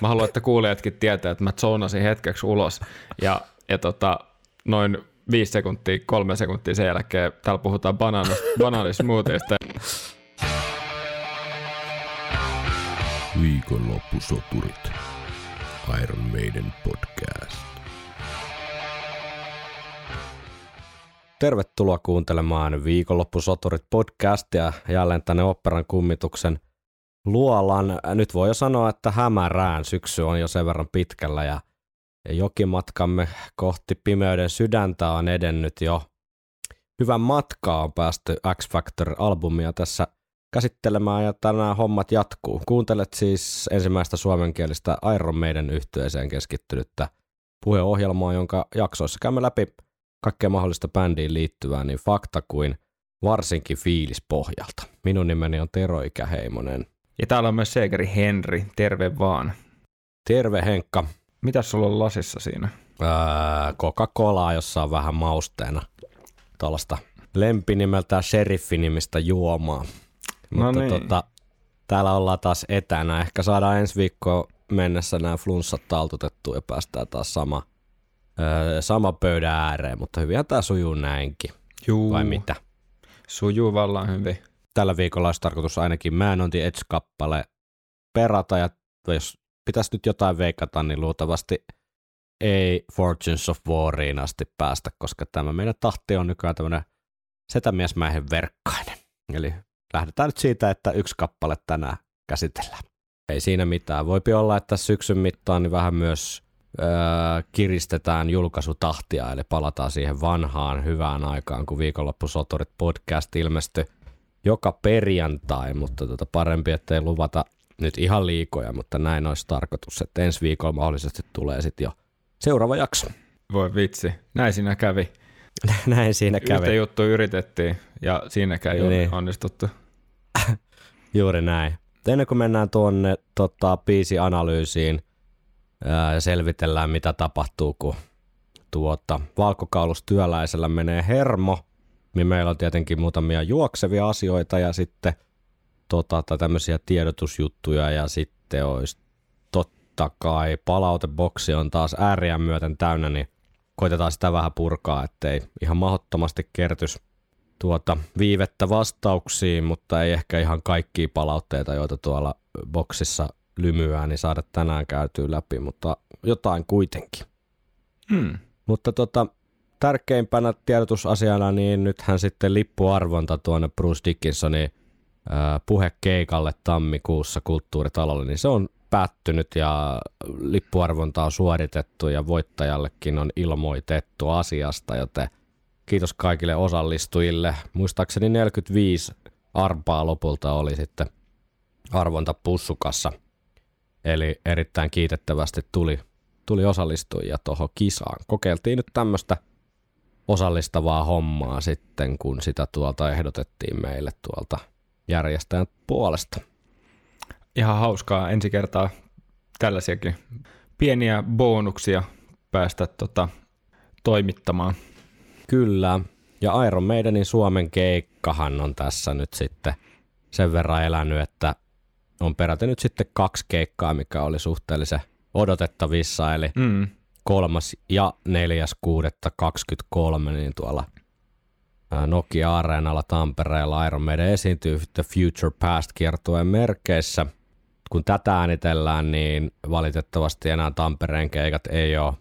Mä haluan, että kuulijatkin tietää, että mä zoonasin hetkeksi ulos ja, ja tota, noin viisi sekuntia, kolme sekuntia sen jälkeen täällä puhutaan banaanismoothieista. Viikonloppusoturit. Iron Maiden podcast. Tervetuloa kuuntelemaan Viikonloppusoturit podcastia jälleen tänne operan kummituksen luolan. Nyt voi jo sanoa, että hämärään syksy on jo sen verran pitkällä ja jokimatkamme kohti pimeyden sydäntä on edennyt jo. Hyvän matkaa on päästy X Factor-albumia tässä käsittelemään ja tänään hommat jatkuu. Kuuntelet siis ensimmäistä suomenkielistä Iron Maiden yhtyeeseen keskittynyttä puheohjelmaa, jonka jaksoissa käymme läpi kaikkea mahdollista bändiin liittyvää niin fakta kuin varsinkin fiilispohjalta. Minun nimeni on Tero Ikäheimonen. Ja täällä on myös Segeri Henri, terve vaan. Terve Henkka. Mitä sulla on lasissa siinä? Ää, Coca-Colaa, jossa on vähän mausteena. Tuollaista lempinimeltään Sheriffi-nimistä juomaa. No Mutta niin. tota, täällä ollaan taas etänä. Ehkä saadaan ensi viikko mennessä nämä flunssat taltutettua ja päästään taas sama, öö, sama pöydän ääreen, mutta hyvinhän tämä sujuu näinkin. Juu, Vai mitä? sujuu vallan hyvin. Tällä viikolla olisi tarkoitus ainakin Man on the Edge-kappale perata, ja jos pitäisi nyt jotain veikata, niin luultavasti ei Fortunes of Wariin asti päästä, koska tämä meidän tahti on nykyään tämmöinen setämiesmäisen verkkainen. Eli lähdetään nyt siitä, että yksi kappale tänään käsitellään. Ei siinä mitään. Voipi olla, että syksyn mittaan niin vähän myös öö, kiristetään julkaisutahtia, eli palataan siihen vanhaan hyvään aikaan, kun viikonloppusoturit podcast ilmestyi joka perjantai, mutta tota parempi, ettei luvata nyt ihan liikoja, mutta näin olisi tarkoitus, että ensi viikolla mahdollisesti tulee sitten jo seuraava jakso. Voi vitsi, näin siinä kävi. näin siinä Yhtä kävi. juttu yritettiin ja siinäkään ei Niin. onnistuttu. Juuri näin. Ennen kuin mennään tuonne tota, biisianalyysiin ja selvitellään, mitä tapahtuu, kun tuota, valkokaulustyöläisellä menee hermo, niin meillä on tietenkin muutamia juoksevia asioita ja sitten tota, tai tämmöisiä tiedotusjuttuja ja sitten olisi totta kai palauteboksi on taas ääriä myöten täynnä, niin koitetaan sitä vähän purkaa, ettei ihan mahdottomasti kertys tuota viivettä vastauksiin, mutta ei ehkä ihan kaikkia palautteita, joita tuolla boksissa lymyää, niin saada tänään käytyä läpi, mutta jotain kuitenkin. Hmm. Mutta tota, tärkeimpänä tiedotusasiana, niin nythän sitten lippuarvonta tuonne Bruce Dickinsonin puhekeikalle tammikuussa kulttuuritalolle, niin se on päättynyt ja lippuarvonta on suoritettu ja voittajallekin on ilmoitettu asiasta, joten kiitos kaikille osallistujille. Muistaakseni 45 arpaa lopulta oli sitten arvonta pussukassa. Eli erittäin kiitettävästi tuli, tuli osallistujia tuohon kisaan. Kokeiltiin nyt tämmöistä osallistavaa hommaa sitten, kun sitä tuolta ehdotettiin meille tuolta järjestäjän puolesta. Ihan hauskaa ensi kertaa tällaisiakin pieniä bonuksia päästä tota, toimittamaan. Kyllä, ja Iron Maidenin Suomen keikkahan on tässä nyt sitten sen verran elänyt, että on peräti nyt sitten kaksi keikkaa, mikä oli suhteellisen odotettavissa, eli Mm. Kolmas ja neljäs kuudetta 23, niin tuolla Nokia Areenalla Tampereella Iron Maiden esiintyy The Future Past kiertueen merkeissä. Kun tätä äänitellään, niin valitettavasti enää Tampereen keikat ei ole,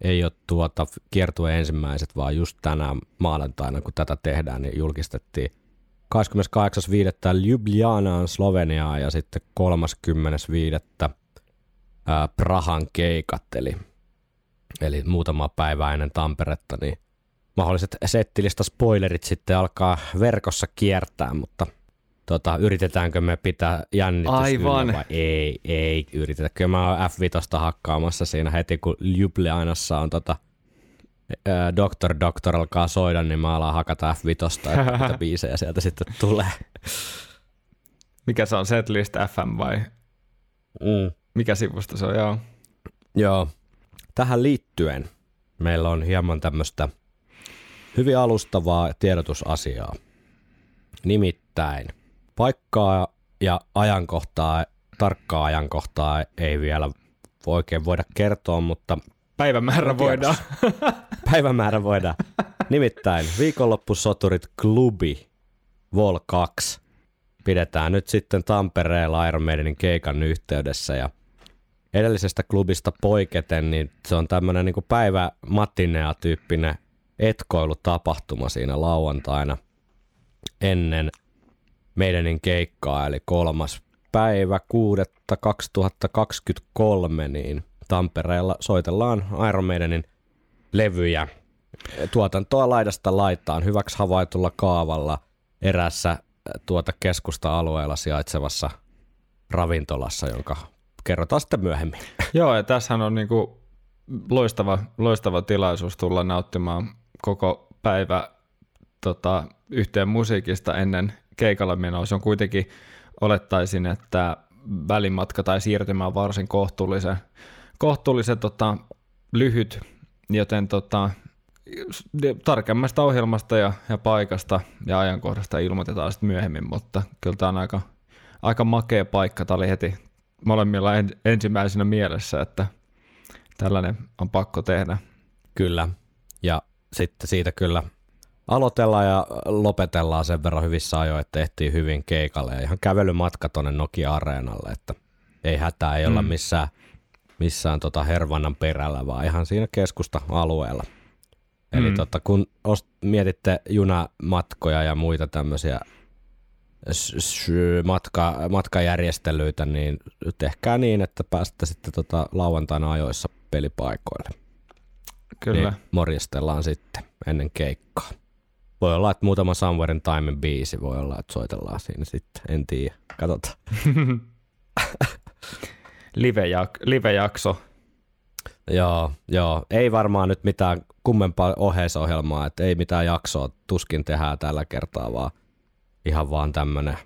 ei ole tuota kiertueen ensimmäiset, vaan just tänään maanantaina, kun tätä tehdään, niin julkistettiin 28.5. Ljubljanaan Sloveniaan ja sitten 30.5. ää, Prahan keikat, eli eli muutama päivä ennen Tamperetta, niin mahdolliset settilista spoilerit sitten alkaa verkossa kiertää, mutta tota, yritetäänkö me pitää jännitys Aivan. vai ei, ei yritetä. Kyllä mä oon F5 hakkaamassa siinä heti, kun Ljubljanassa on tota, ää, Doctor Doctor alkaa soida, niin mä alan hakata F5, että mitä biisejä sieltä sitten tulee. Mikä se on, Setlist FM vai Mm. mikä sivusto se on? Joo. Joo. Tähän liittyen meillä on hieman tämmöistä hyvin alustavaa tiedotusasiaa. Nimittäin paikkaa ja ajankohtaa, tarkkaa ajankohtaa ei vielä oikein voida kertoa, mutta Päivämäärä voidaan. päivämäärä voidaan. Nimittäin viikonloppusoturit klubi Vol 2 pidetään nyt sitten Tampereella Iron Maidenin keikan yhteydessä ja edellisestä klubista poiketen, niin se on tämmöinen niin päivä matinea-tyyppinen etkoilutapahtuma siinä lauantaina ennen meidänin keikkaa, eli kolmas päivä 6.2023, niin Tampereella soitellaan Iron Maidenin levyjä. Tuotantoa laidasta laitaan hyväksi havaitulla kaavalla erässä tuota keskusta-alueella sijaitsevassa ravintolassa, jonka kerrotaan sitten myöhemmin. Joo, ja tässähän on niinku loistava, loistava tilaisuus tulla nauttimaan koko päivä tota, yhteen musiikista ennen keikalla menoa. Se on kuitenkin, olettaisin, että välimatka tai siirtymä on varsin kohtuullisen, kohtuullisen tota, lyhyt, joten tota, tarkemmasta ohjelmasta ja, ja paikasta ja ajankohdasta ilmoitetaan sitten myöhemmin, mutta kyllä tämä on aika, aika makea paikka. Tämä oli heti molemmilla en, ensimmäisenä mielessä, että tällainen on pakko tehdä. Kyllä, ja sitten siitä kyllä aloitellaan ja lopetellaan sen verran hyvissä ajoin, että tehtiin hyvin keikalle ja ihan kävelymatka tuonne Nokia-areenalle, että ei hätää, ei olla missään, missään tota Hervannan perällä, vaan ihan siinä keskusta-alueella. Eli Mm. tota, kun ost, mietitte junamatkoja ja muita tämmöisiä matka, matkajärjestelyitä, niin tehkää niin, että pääsette sitten tota lauantaina ajoissa pelipaikoille. Kyllä. Niin morjestellaan sitten ennen keikkaa. Voi olla, että muutama Somewhere in Timen biisi voi olla, että soitellaan siinä sitten. En tiedä. Katsotaan. Live-jak- live-jakso. Joo, joo. Ei varmaan nyt mitään kummempaa oheisohjelmaa, että ei mitään jaksoa tuskin tehdään tällä kertaa, vaan ihan vaan tämmönen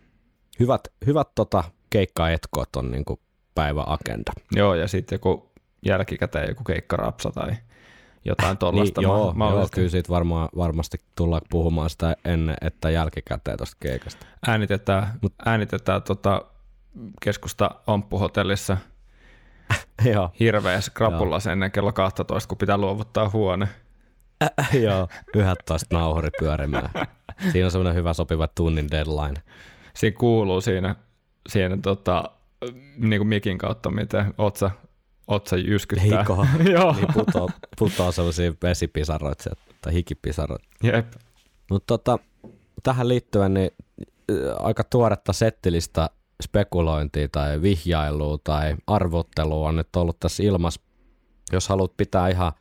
hyvät, hyvät tota keikkaetkot on niinku päiväagenda. Joo, ja sitten joku jälkikäteen joku keikkarapsa tai jotain tuollaista. Niin, joo, joo, mahdollisesti. kyllä siitä varmaan, varmasti tullaan puhumaan sitä ennen, että jälkikäteen tuosta keikasta. äänitetään, Mut. äänitetään tota keskusta Omppuhotellissa joo, hirveässä krapulassa ennen kello 12, kun pitää luovuttaa huone. joo, 11 nauhuri pyörimään. Siinä on semmoinen hyvä sopiva tunnin deadline. Siinä kuuluu siinä, siinä tota, niin kuin mikin kautta, miten otsa, otsa jyskyttää. Hiko, Joo, niin putoo, putoo sellaisia vesipisaroita tai hikipisaroita. jep. Mutta tota, tähän liittyen niin äh, aika tuoretta settilistä spekulointia tai vihjailua tai arvottelua on nyt ollut tässä ilmassa. Jos haluat pitää ihan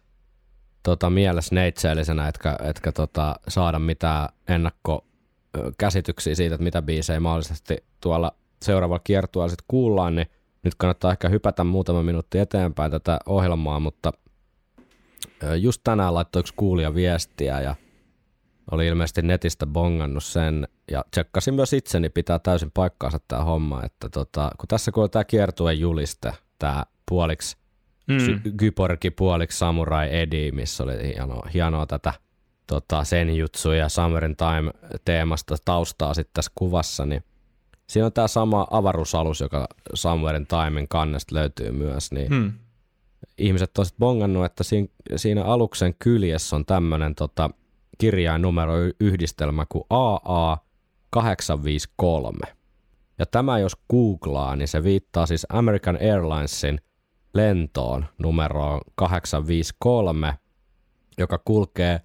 tota, mielessä neitseellisenä, etkä, etkä tota, saada mitään ennakkokäsityksiä siitä, että mitä biisejä mahdollisesti tuolla seuraavalla kiertueella sitten kuullaan, niin nyt kannattaa ehkä hypätä muutama minuutti eteenpäin tätä ohjelmaa, mutta just tänään laittoi yksi kuulija viestiä ja oli ilmeisesti netistä bongannut sen ja tsekkasin myös itseni, pitää täysin paikkaansa tämä homma, että tota, kun tässä kun tämä kiertuen juliste, tämä puoliksi Mm. puoliksi Samurai Edi, missä oli hienoa, hienoa tätä tota, senjutsu ja Summer in Time teemasta taustaa sitten tässä kuvassa, niin siinä on tämä sama avaruusalus, joka Summer in Timen kannesta löytyy myös, niin Hmm. ihmiset on bongannut, että siinä, siinä aluksen kyljessä on tämmöinen tota, kirjainumero yhdistelmä kuin AA853. Ja tämä jos googlaa, niin se viittaa siis American Airlinesin lentoon numeroon 853, joka kulkee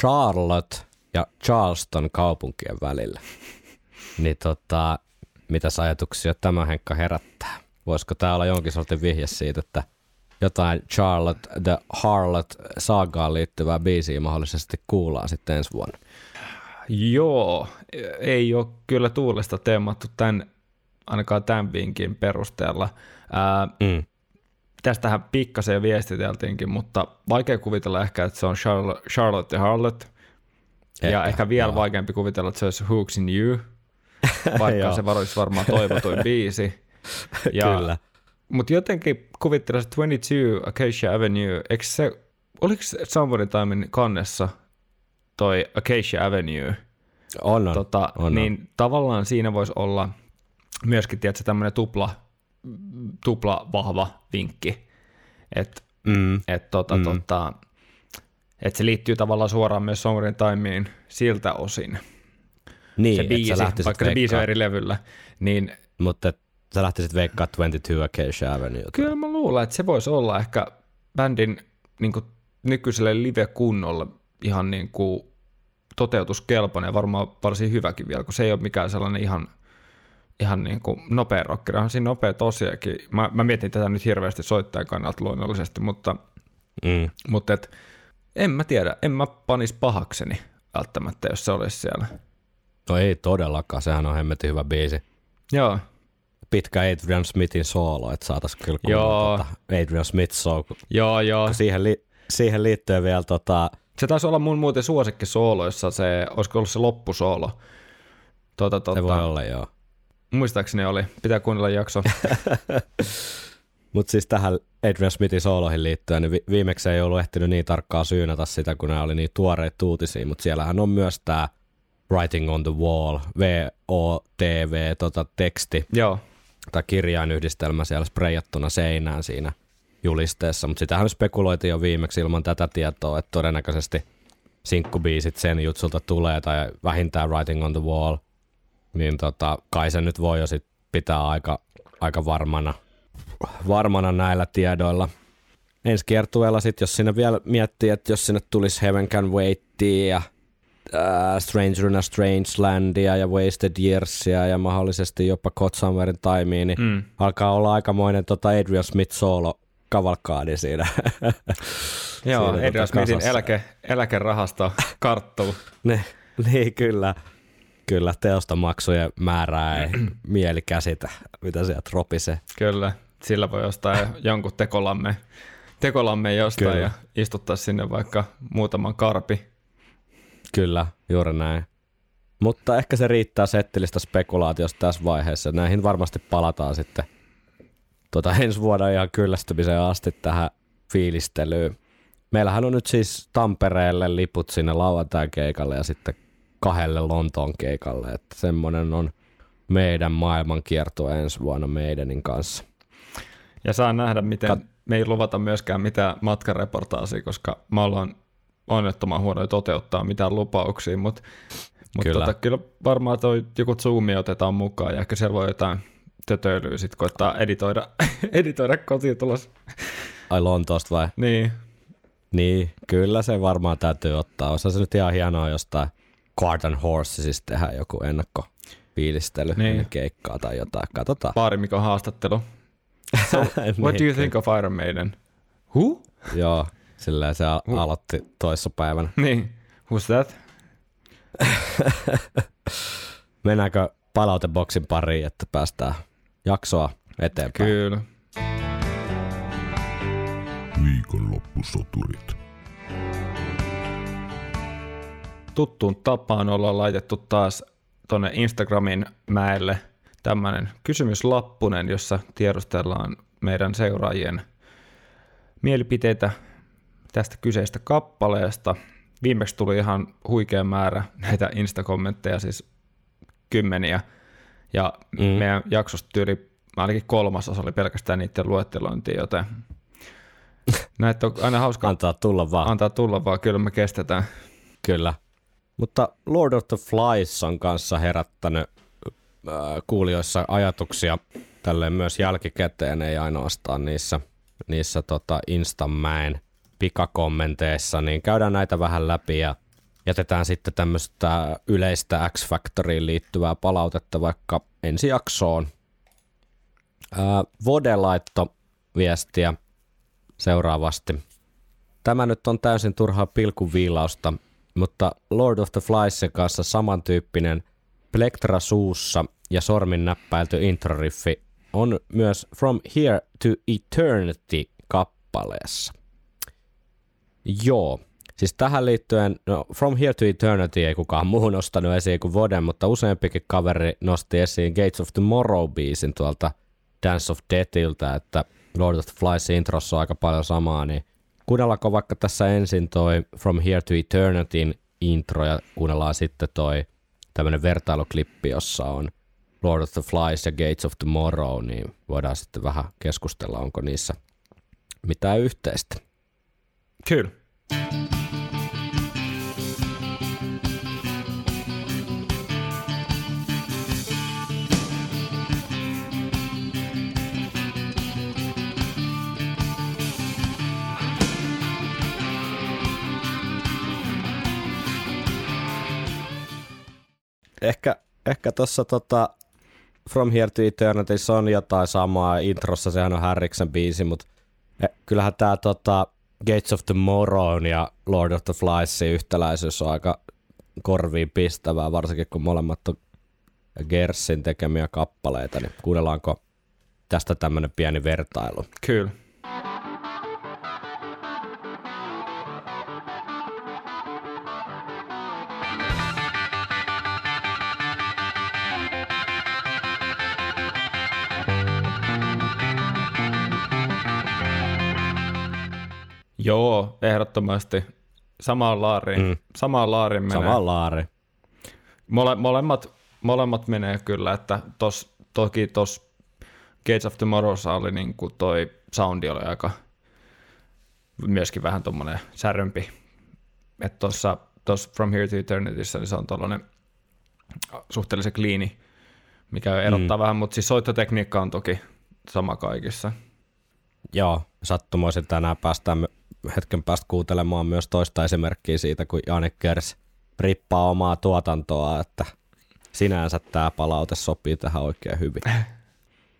Charlotte ja Charleston kaupunkien välillä. niin tota, mitäs ajatuksia tämä Henkka herättää? Voisiko tämä olla jonkin sortin vihje siitä, että jotain Charlotte the Harlot saagaan liittyvää biisiä mahdollisesti kuullaan sitten ensi vuonna. Joo, ei ole kyllä tuulesta teemattu tämän, ainakaan tämän vinkin perusteella. Ää, Mm. Tästähän pikkasen jo viestiteltiinkin, mutta vaikea kuvitella ehkä, että se on Charlotte, Charlotte ja Harlot. ja Ehkä, ehkä vielä joo. vaikeampi kuvitella, että se olisi Hooks in You, vaikka se olisi varmaan toivotuin biisi. Ja, Kyllä. Mutta jotenkin kuvittelen, että 22 Acacia Avenue, eikö se, oliko se Somebody Timein kannessa toi Acacia Avenue? On, on. tota, on, niin tavallaan siinä voisi olla myöskin, tiedätkö, tämmöinen tupla, tupla vahva vinkki. että Mm. et, tota, Mm. tota, et se liittyy tavallaan suoraan myös Songrin Timeen siltä osin. Niin, se et biisi, vaikka se biisi on veikkaa- eri levyllä, niin Mutta et sä lähtisit veikkaa 22 Acacia Avenue. kyllä mä luulen, että se voisi olla ehkä bändin niin kuin, nykyiselle live-kunnolle ihan niin kuin, toteutuskelpoinen ja varmaan varsin hyväkin vielä, kun se ei ole mikään sellainen ihan, ihan niin kuin nopea rockeri. Onhan siinä nopea tosiaankin. Mä, mä mietin tätä nyt hirveästi soittajan kannalta luonnollisesti, mutta, Mm. mutta et, en mä tiedä, en mä panis pahakseni välttämättä, jos se olisi siellä. No ei todellakaan, sehän on hemmetin hyvä biisi. Joo, Pitkä Adrian Smithin soolo, että saatais kyllä Joo. tota Adrian Smith show. joo, joo. Siihen, li- siihen liittyen vielä tota, Se taisi olla mun muuten suosikki sooloissa se, olisiko ollut se loppusoolo. Tota, tota, se voi olla joo. Muistaakseni oli. Pitää kuunnella jakso. Mutta siis tähän Adrian Smithin sooloihin liittyen, niin vi- viimeksi ei ollut ehtinyt niin tarkkaa syynätä sitä, kun nämä oli niin tuoreet uutisia, mutta siellähän on myös tämä Writing on the Wall, V-O-T-V, tota, teksti Joo, tai kirjainyhdistelmä siellä sprejattuna seinään siinä julisteessa, mutta sitähän spekuloitiin jo viimeksi ilman tätä tietoa, että todennäköisesti sinkkubiisit sen jutsulta tulee tai vähintään Writing on the Wall, niin tota, kai se nyt voi jo sit pitää aika, aika varmana, varmana näillä tiedoilla. Ensi kiertueella sitten, jos sinne vielä miettii, että jos sinne tulisi Heaven Can Waitia ja äh, Stranger in a Strange Landia ja Wasted Yearsia ja mahdollisesti jopa Somewherein Timea, niin mm. alkaa olla aikamoinen tota Adrian Smith solo kavalkaadi siinä. Joo Siinä Adrian tota Smithin eläke, eläkerahasto karttuu. ne, niin kyllä, kyllä teosta maksujen määrää ei mieli käsitä, mitä sieltä ropisee. Kyllä, sillä voi ostaa jonkun tekolamme, tekolamme jostain Kyllä. ja istuttaa sinne vaikka muutaman karpi. Kyllä, juuri näin. Mutta ehkä se riittää settilistä spekulaatiosta tässä vaiheessa. Näihin varmasti palataan sitten tuota, ensi vuoden ihan kyllästymiseen asti tähän fiilistelyyn. Meillähän on nyt siis Tampereelle liput sinne lauantain keikalle ja sitten kahdelle Lontoon keikalle. Että semmoinen on meidän maailmankierto ensi vuonna meidänin kanssa. Ja saa nähdä, miten Kat- me ei luvata myöskään mitään matkareportaasia, koska me ollaan onnettoman huonoja toteuttaa mitään lupauksia, mutta mut Kyllä. Tota, kyllä varmaan toi joku Zoom otetaan mukaan ja ehkä siellä voi jotain tötöilyä sitten koittaa editoida, editoida kotiin tulos. Ai Lontoosta vai? Niin, Niin, kyllä se varmaan täytyy ottaa. Osa se nyt ihan hienoa jostain Garden Horsesista tehdä joku ennakkofiilistely niin. Niin. keikkaa tai jotain. Katsotaan. Baarimikon haastattelu. What do you think of Iron Maiden? Who? Joo, silleen se a- aloitti toissa päivänä. Niin, who's that? Mennäänkö palauteboksin pariin, että päästään jaksoa eteenpäin? Kyllä. Viikonloppusoturit. Tuttuun tapaan ollaan laitettu taas tuonne Instagramin mäelle tämmöinen kysymyslappunen, jossa tiedustellaan meidän seuraajien mielipiteitä tästä kyseistä kappaleesta. Viimeksi tuli ihan huikea määrä näitä Insta-kommentteja, siis kymmeniä, ja Mm. meidän jaksosta tyyli ainakin kolmasosa oli pelkästään niiden luettelointia, joten näitä on aina hauska Antaa tulla vaan. antaa tulla, vaan kyllä me kestetään. Kyllä. Mutta Lord of the Flies on kanssa herättänyt kuulijoissa ajatuksia tälleen myös jälkikäteen, ei ainoastaan niissä, niissä tota Instamäen pikakommenteissa, niin käydään näitä vähän läpi ja jätetään sitten tämmöistä yleistä X-Factoriin liittyvää palautetta vaikka ensi jaksoon. Vode laitto viestiä seuraavasti. Tämä nyt on täysin turhaa pilkuviilausta, mutta Lord of the Fliesin kanssa samantyyppinen plektra suussa ja sormin näppäilty introriffi on myös From Here to Eternity kappaleessa. Joo, siis tähän liittyen, no From Here to Eternity ei kukaan muu nostanut esiin kuin Voden, mutta useampikin kaveri nosti esiin Gates of Tomorrow-biisin tuolta Dance of Deathiltä, että Lord of the Flies introssa on aika paljon samaa, niin kuunnellaanko vaikka tässä ensin toi From Here to Eternityn intro ja kuunnellaan sitten toi tämmönen vertailuklippi, jossa on Lord of the Flies ja Gates of Tomorrow, niin voidaan sitten vähän keskustella, onko niissä mitään yhteistä. Kyllä. Ehkä, ehkä tuossa tota From Here to Eternity on jotain samaa introssa, sehän on Harriksen biisi, mutta kyllähän tämä tota Gates of Tomorrow ja Lord of the Fliesin yhtäläisyys on aika korviin pistävää, varsinkin kun molemmat on Gersin tekemiä kappaleita, niin kuunnellaanko tästä tämmöinen pieni vertailu? Kyllä. Joo, ehdottomasti. Samaan laariin. Mm. Samaan laariin menee. Samaan laariin. Mole, molemmat, molemmat menee kyllä, että tos, toki tuossa Gates of Tomorrowssa oli niin kuin toi soundi oli aika myöskin vähän tuommoinen särrympi. Että tuossa From Here to Eternityssä niin se on tuollainen suhteellisen kliini, mikä erottaa mm. vähän, mutta siis soittotekniikka on toki sama kaikissa. Joo, sattumoisin tänään päästään hetken päästä kuuntelemaan myös toista esimerkkiä siitä, kun Janik Kers rippaa omaa tuotantoa, että sinänsä tämä palaute sopii tähän oikein hyvin.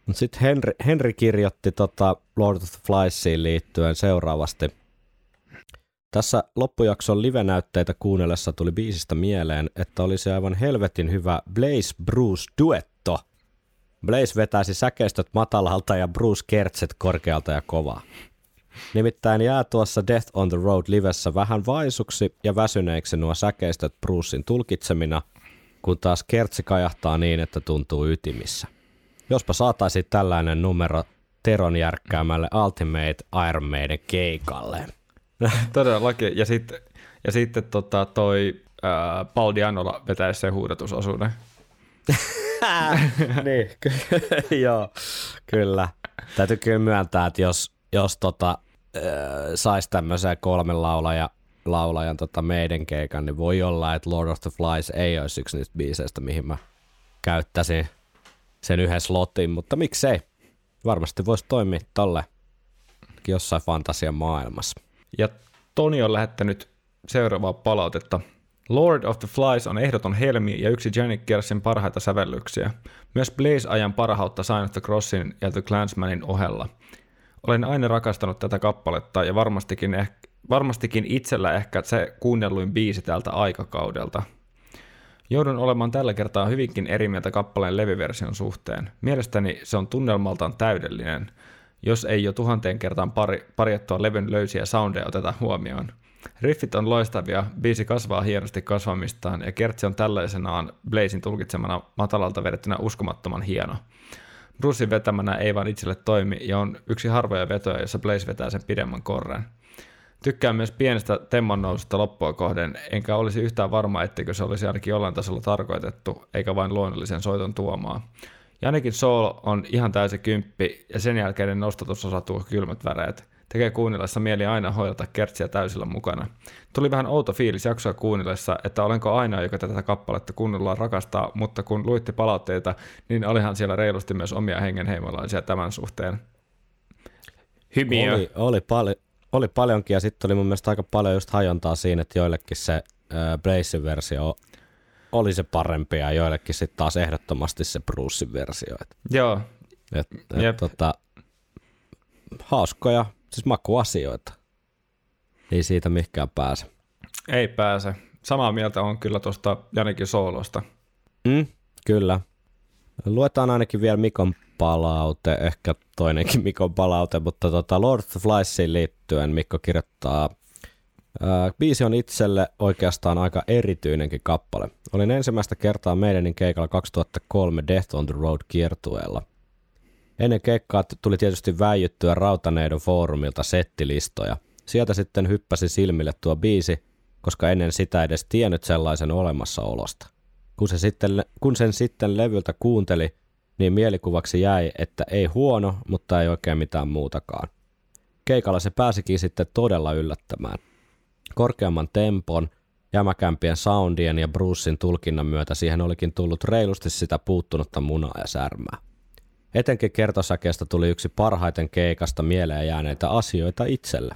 Mutta sitten Henry, Henry kirjoitti tota Lord of the Fliesiin liittyen seuraavasti. Tässä loppujakson livenäytteitä kuunnellessa tuli biisistä mieleen, että olisi aivan helvetin hyvä Blaze Bruce duetto. Blaze vetäisi säkeistöt matalalta ja Bruce kertset korkealta ja kovaa. Nimittäin jää tuossa Death on the Road livessä vähän vaisuksi ja väsyneeksi nuo säkeistöt Brucein tulkitsemina, kun taas kertsi kajahtaa niin, että tuntuu ytimissä. Jospa saataisiin tällainen numero Teron järkkäämälle Ultimate Iron Maiden keikalle. Todellakin. Ja sitten ja sitten tota toi ää, Paul Dianola vetäisi sen huudatusosuuden. niin, ky- joo, kyllä. Täytyy kyllä myöntää, että jos, jos tota, saisi tämmöisen kolmen laulaja, laulajan tota meidän keikan, niin voi olla, että Lord of the Flies ei olisi yksi niistä biiseistä, mihin mä käyttäisin sen yhden slotin, mutta miksei? Varmasti voisi toimia tolle jossain fantasian maailmassa. Ja Toni on lähettänyt seuraavaa palautetta. Lord of the Flies on ehdoton helmi ja yksi Janik Kersin parhaita sävellyksiä. Myös Blaze-ajan parhautta Sign of the Crossin ja The Clansmanin ohella. Olen aina rakastanut tätä kappaletta ja varmastikin, eh, varmastikin itsellä ehkä se kuunnelluin biisi tältä aikakaudelta. Joudun olemaan tällä kertaa hyvinkin eri mieltä kappaleen levyversion suhteen. Mielestäni se on tunnelmaltaan täydellinen, jos ei jo tuhanteen kertaan pari, parjattua levyn löysiä soundeja oteta huomioon. Riffit on loistavia, biisi kasvaa hienosti kasvamistaan ja kertsi on tällaisenaan Blazin tulkitsemana matalalta vedettynä uskomattoman hieno. Brucein vetämänä ei vaan itselle toimi ja on yksi harvoja vetoja, jossa Blaze vetää sen pidemmän korren. Tykkään myös pienestä temman noususta loppua kohden, enkä olisi yhtään varma, etteikö se olisi ainakin jollain tasolla tarkoitettu, eikä vain luonnollisen soiton tuomaa. Janikin soul on ihan täysi kymppi, ja sen jälkeinen nostatus osatuu kylmät väreet – Tekee kuunnellessa mieli aina hoidata kertsiä täysillä mukana. Tuli vähän outo fiilis jaksoa kuunnellessa, että olenko ainoa, joka tätä kappaletta kunnolla rakastaa, mutta kun luitti palautteita, niin olihan siellä reilusti myös omia hengenheimolaisia tämän suhteen. Hymiö. Oli, oli, pal- oli paljonkin ja sitten oli mun mielestä aika paljon just hajontaa siinä, että joillekin se äh, Blazein versio oli se parempi ja joillekin sitten taas ehdottomasti se Brucein versio. Et, Joo. Et, et, tota, hauskoja siis makuasioita. Ei siitä mihinkään pääse. Ei pääse. Samaa mieltä on kyllä tuosta Janikin soolosta. Mm, kyllä. Luetaan ainakin vielä Mikon palaute, ehkä toinenkin Mikon palaute, mutta tota Lord of Fliesiin liittyen Mikko kirjoittaa, biisi on itselle oikeastaan aika erityinenkin kappale. Olin ensimmäistä kertaa meidänin keikalla 2003 Death on the Road kiertueella – Ennen keikkaa tuli tietysti väijyttyä Rautaneidon foorumilta settilistoja. Sieltä sitten hyppäsi silmille tuo biisi, koska ennen sitä edes tiennyt sellaisen olemassaolosta. Kun, se sitten, kun sen sitten levyltä kuunteli, niin mielikuvaksi jäi, että ei huono, mutta ei oikein mitään muutakaan. keikalla se pääsikin sitten todella yllättämään. Korkeamman tempon, jämäkämpien soundien ja Brucein tulkinnan myötä siihen olikin tullut reilusti sitä puuttunutta munaa ja särmää. Etenkin kertosäkeestä tuli yksi parhaiten keikasta mieleen jääneitä asioita itselle.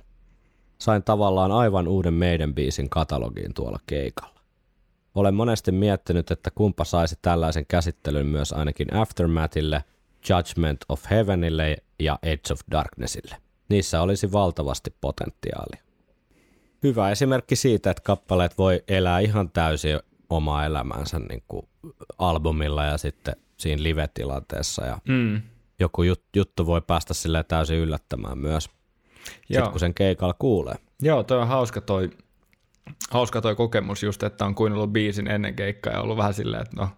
Sain tavallaan aivan uuden meidän biisin katalogiin tuolla keikalla. Olen monesti miettinyt, että kumpa saisi tällaisen käsittelyn myös ainakin Aftermathille, Judgment of Heavenille ja Edge of Darknessille. Niissä olisi valtavasti potentiaalia. Hyvä esimerkki siitä, että kappaleet voi elää ihan täysin omaa elämäänsä niin kuin albumilla ja sitten siinä live-tilanteessa ja Mm. joku jut, juttu voi päästä sille täysin yllättämään myös, Joo. sit, kun sen keikalla kuulee. Joo, toi on hauska toi, hauska toi kokemus just, että on kuunnellut biisin ennen keikkaa ja ollut vähän silleen, että no,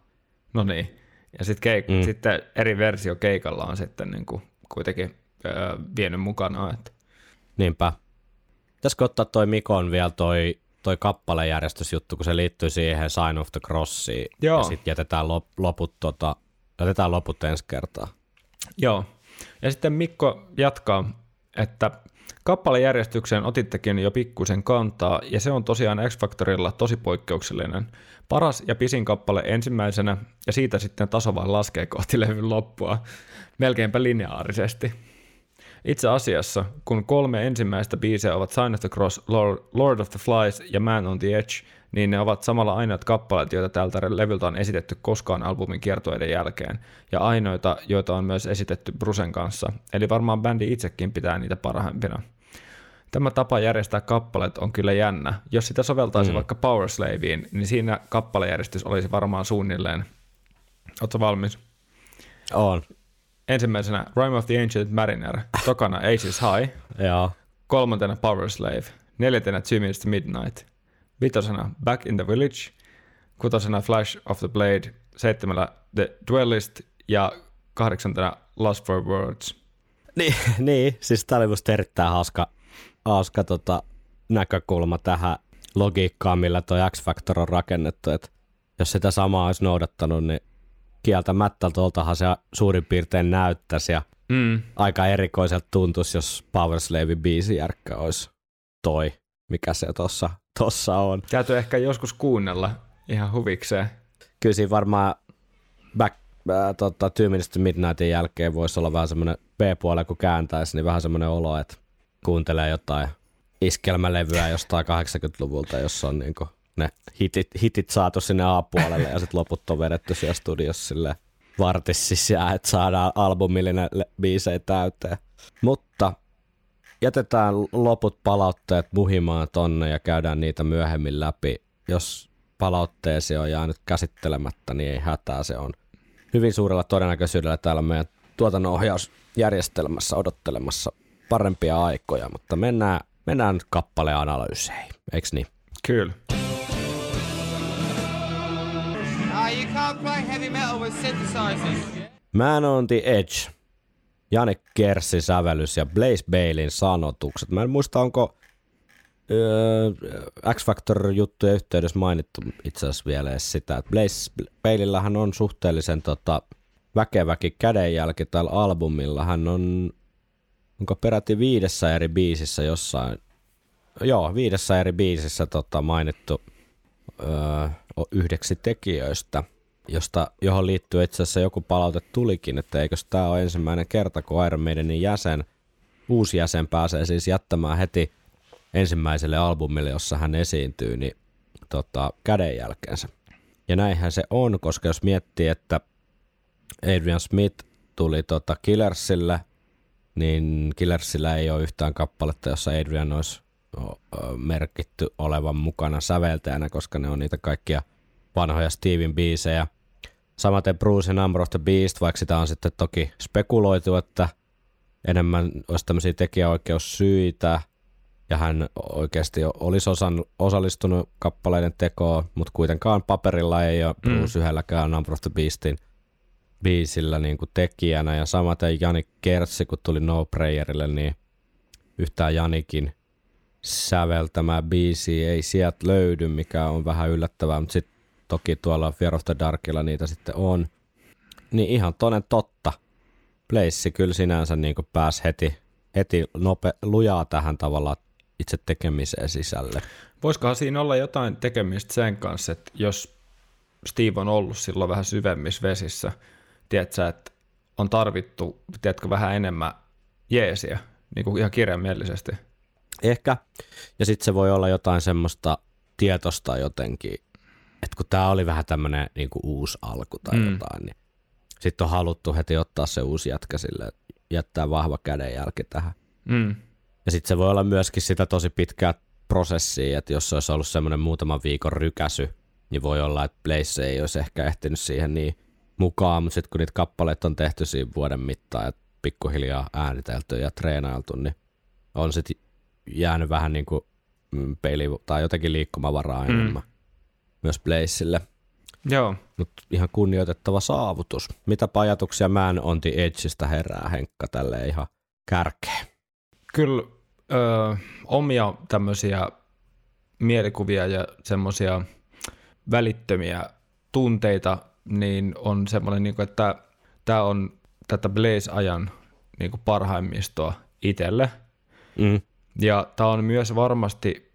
no niin. Ja sit keik- Mm. sitten eri versio keikalla on sitten niin kuin kuitenkin öö, vienyt mukana. Että. Niinpä. Pitäisikö ottaa toi Mikon vielä toi, toi kappalejärjestysjuttu, kun se liittyy siihen Sign of the Crossiin. Joo. Ja sitten jätetään lop, loput, tota, jätetään loput ensi kertaa. Joo. Ja sitten Mikko jatkaa, että kappalejärjestykseen otittekin jo pikkusen kantaa, ja se on tosiaan X-Factorilla tosi poikkeuksellinen. Paras ja pisin kappale ensimmäisenä, ja siitä sitten taso vaan laskee kohti levyn loppua, melkeinpä lineaarisesti. Itse asiassa, kun kolme ensimmäistä biisiä ovat Sign of the Cross, Lord, of the Flies ja Man on the Edge, niin ne ovat samalla ainoat kappaleet, joita tältä levyltä on esitetty koskaan albumin kiertueiden jälkeen, ja ainoita, joita on myös esitetty Brusen kanssa, eli varmaan bändi itsekin pitää niitä parhaimpina. Tämä tapa järjestää kappaleet on kyllä jännä. Jos sitä soveltaisi mm. vaikka Power Slaveen, niin siinä kappalejärjestys olisi varmaan suunnilleen. Oletko valmis? On. Ensimmäisenä Rhyme of the Ancient Mariner, tokana Aces High, Joo. kolmantena Power Slave, neljäntenä Two Minutes to Midnight, vitosena Back in the Village, kutosena Flash of the Blade, seitsemällä The Duelist. Ja kahdeksantena Lost for Words. Niin, niin, siis tämä oli musta erittäin hauska, hauska tota, näkökulma tähän logiikkaan, millä tuo X-Factor on rakennettu, että jos sitä samaa olisi noudattanut, niin kieltämättä tuoltahan se suurin piirtein näyttäisi ja Mm. aika erikoiselta tuntuisi, jos Power Slave biisi järkkä olisi toi, mikä se tossa, tossa on. Täytyy ehkä joskus kuunnella ihan huvikseen. Kyllä siinä varmaan back, äh, tota, Two Minutes to Midnightin jälkeen voisi olla vähän semmoinen B-puolella, kun kääntäisi, niin vähän semmoinen olo, että kuuntelee jotain iskelmälevyä jostain 80-luvulta, jossa on niinku ne hitit, hitit saatu sinne A-puolelle ja sitten loput on vedetty siellä studiossa sille vartis sisään, että saadaan albumillinen biisejä täyteen. Mutta jätetään loput palautteet muhimaan tonne ja käydään niitä myöhemmin läpi. Jos palautteesi on jäänyt käsittelemättä, niin ei hätää, se on hyvin suurella todennäköisyydellä täällä meidän tuotannonohjausjärjestelmässä odottelemassa parempia aikoja, mutta mennään, mennään analyyseihin, eikö niin? Kyllä. You can't play heavy metal with synthesizers. Man on the Edge, Jani Kerssin sävellys ja Blaze Bailin sanotukset. Mä en muista, onko öö, X-Factor-juttujen yhteydessä mainittu itse asiassa vielä sitä, että Blaze Bailillähän on suhteellisen tota, väkeväkin kädenjälki tällä albumilla. Hän on, onko peräti viidessä eri biisissä jossain, joo, viidessä eri biisissä tota, mainittu öö, yhdeksi tekijöistä, josta, johon liittyy itse asiassa joku palaute tulikin, että eikös tämä ole ensimmäinen kerta, kun Iron Maidenin jäsen, uusi jäsen pääsee siis jättämään heti ensimmäiselle albumille, jossa hän esiintyy, niin tota, kädenjälkeensä. Ja näinhän se on, koska jos miettii, että Adrian Smith tuli tota Killersille, niin Killersillä ei ole yhtään kappaletta, jossa Adrian olisi merkitty olevan mukana säveltäjänä, koska ne on niitä kaikkia vanhoja Steven biisejä. Samaten Bruce Number of the Beast, vaikka sitä on sitten toki spekuloitu, että enemmän olisi tämmöisiä tekijäoikeussyitä, ja hän oikeasti olisi osan, osallistunut kappaleiden tekoon, mutta kuitenkaan paperilla ei ole Bruce mm. yhdelläkään Number of the Beastin biisillä niin kuin tekijänä, ja samaten Jani Kertsi, kun tuli No Prayerille, niin yhtään Janikin säveltämää biisi ei sieltä löydy, mikä on vähän yllättävää, mutta sitten toki tuolla the Darkilla niitä sitten on. Niin ihan toinen totta. Blaze kyllä sinänsä niin pääsi heti heti nope, lujaa tähän tavallaan itse tekemiseen sisälle. Voisikohan siinä olla jotain tekemistä sen kanssa, että jos Steve on ollut silloin vähän syvemmissä vesissä, tiedätkö, että on tarvittu, tiedätkö, vähän enemmän jeesiä, niin kuin ihan kirjaimellisesti. Ehkä. Ja sitten se voi olla jotain semmoista tietosta jotenkin, että kun tämä oli vähän tämmöinen niin uusi alku tai mm. jotain, niin sitten on haluttu heti ottaa se uusi jätkä sille, jättää vahva kädenjälki tähän. Mm. Ja sitten se voi olla myöskin sitä tosi pitkää prosessia, että jos se olisi ollut semmoinen muutaman viikon rykäsy, niin voi olla, että Blaze ei olisi ehkä ehtinyt siihen niin mukaan, mutta sitten kun niitä kappaleita on tehty siinä vuoden mittaan ja pikkuhiljaa äänitelty ja treenailtu, niin on sitten jäänyt vähän niin kuin peili tai jotenkin liikkumavaraa Mm. enemmän myös Blazeille. Joo. Mutta ihan kunnioitettava saavutus. Mitä ajatuksia Man on the Edgeistä herää Henkka tälle ihan kärkeen? Kyllä ö, omia tämmöisiä mielikuvia ja semmoisia välittömiä tunteita, niin on semmoinen, niin kuin, että tämä on tätä Blaze-ajan niin kuin parhaimmistoa itselle. Mm. Ja tämä on myös varmasti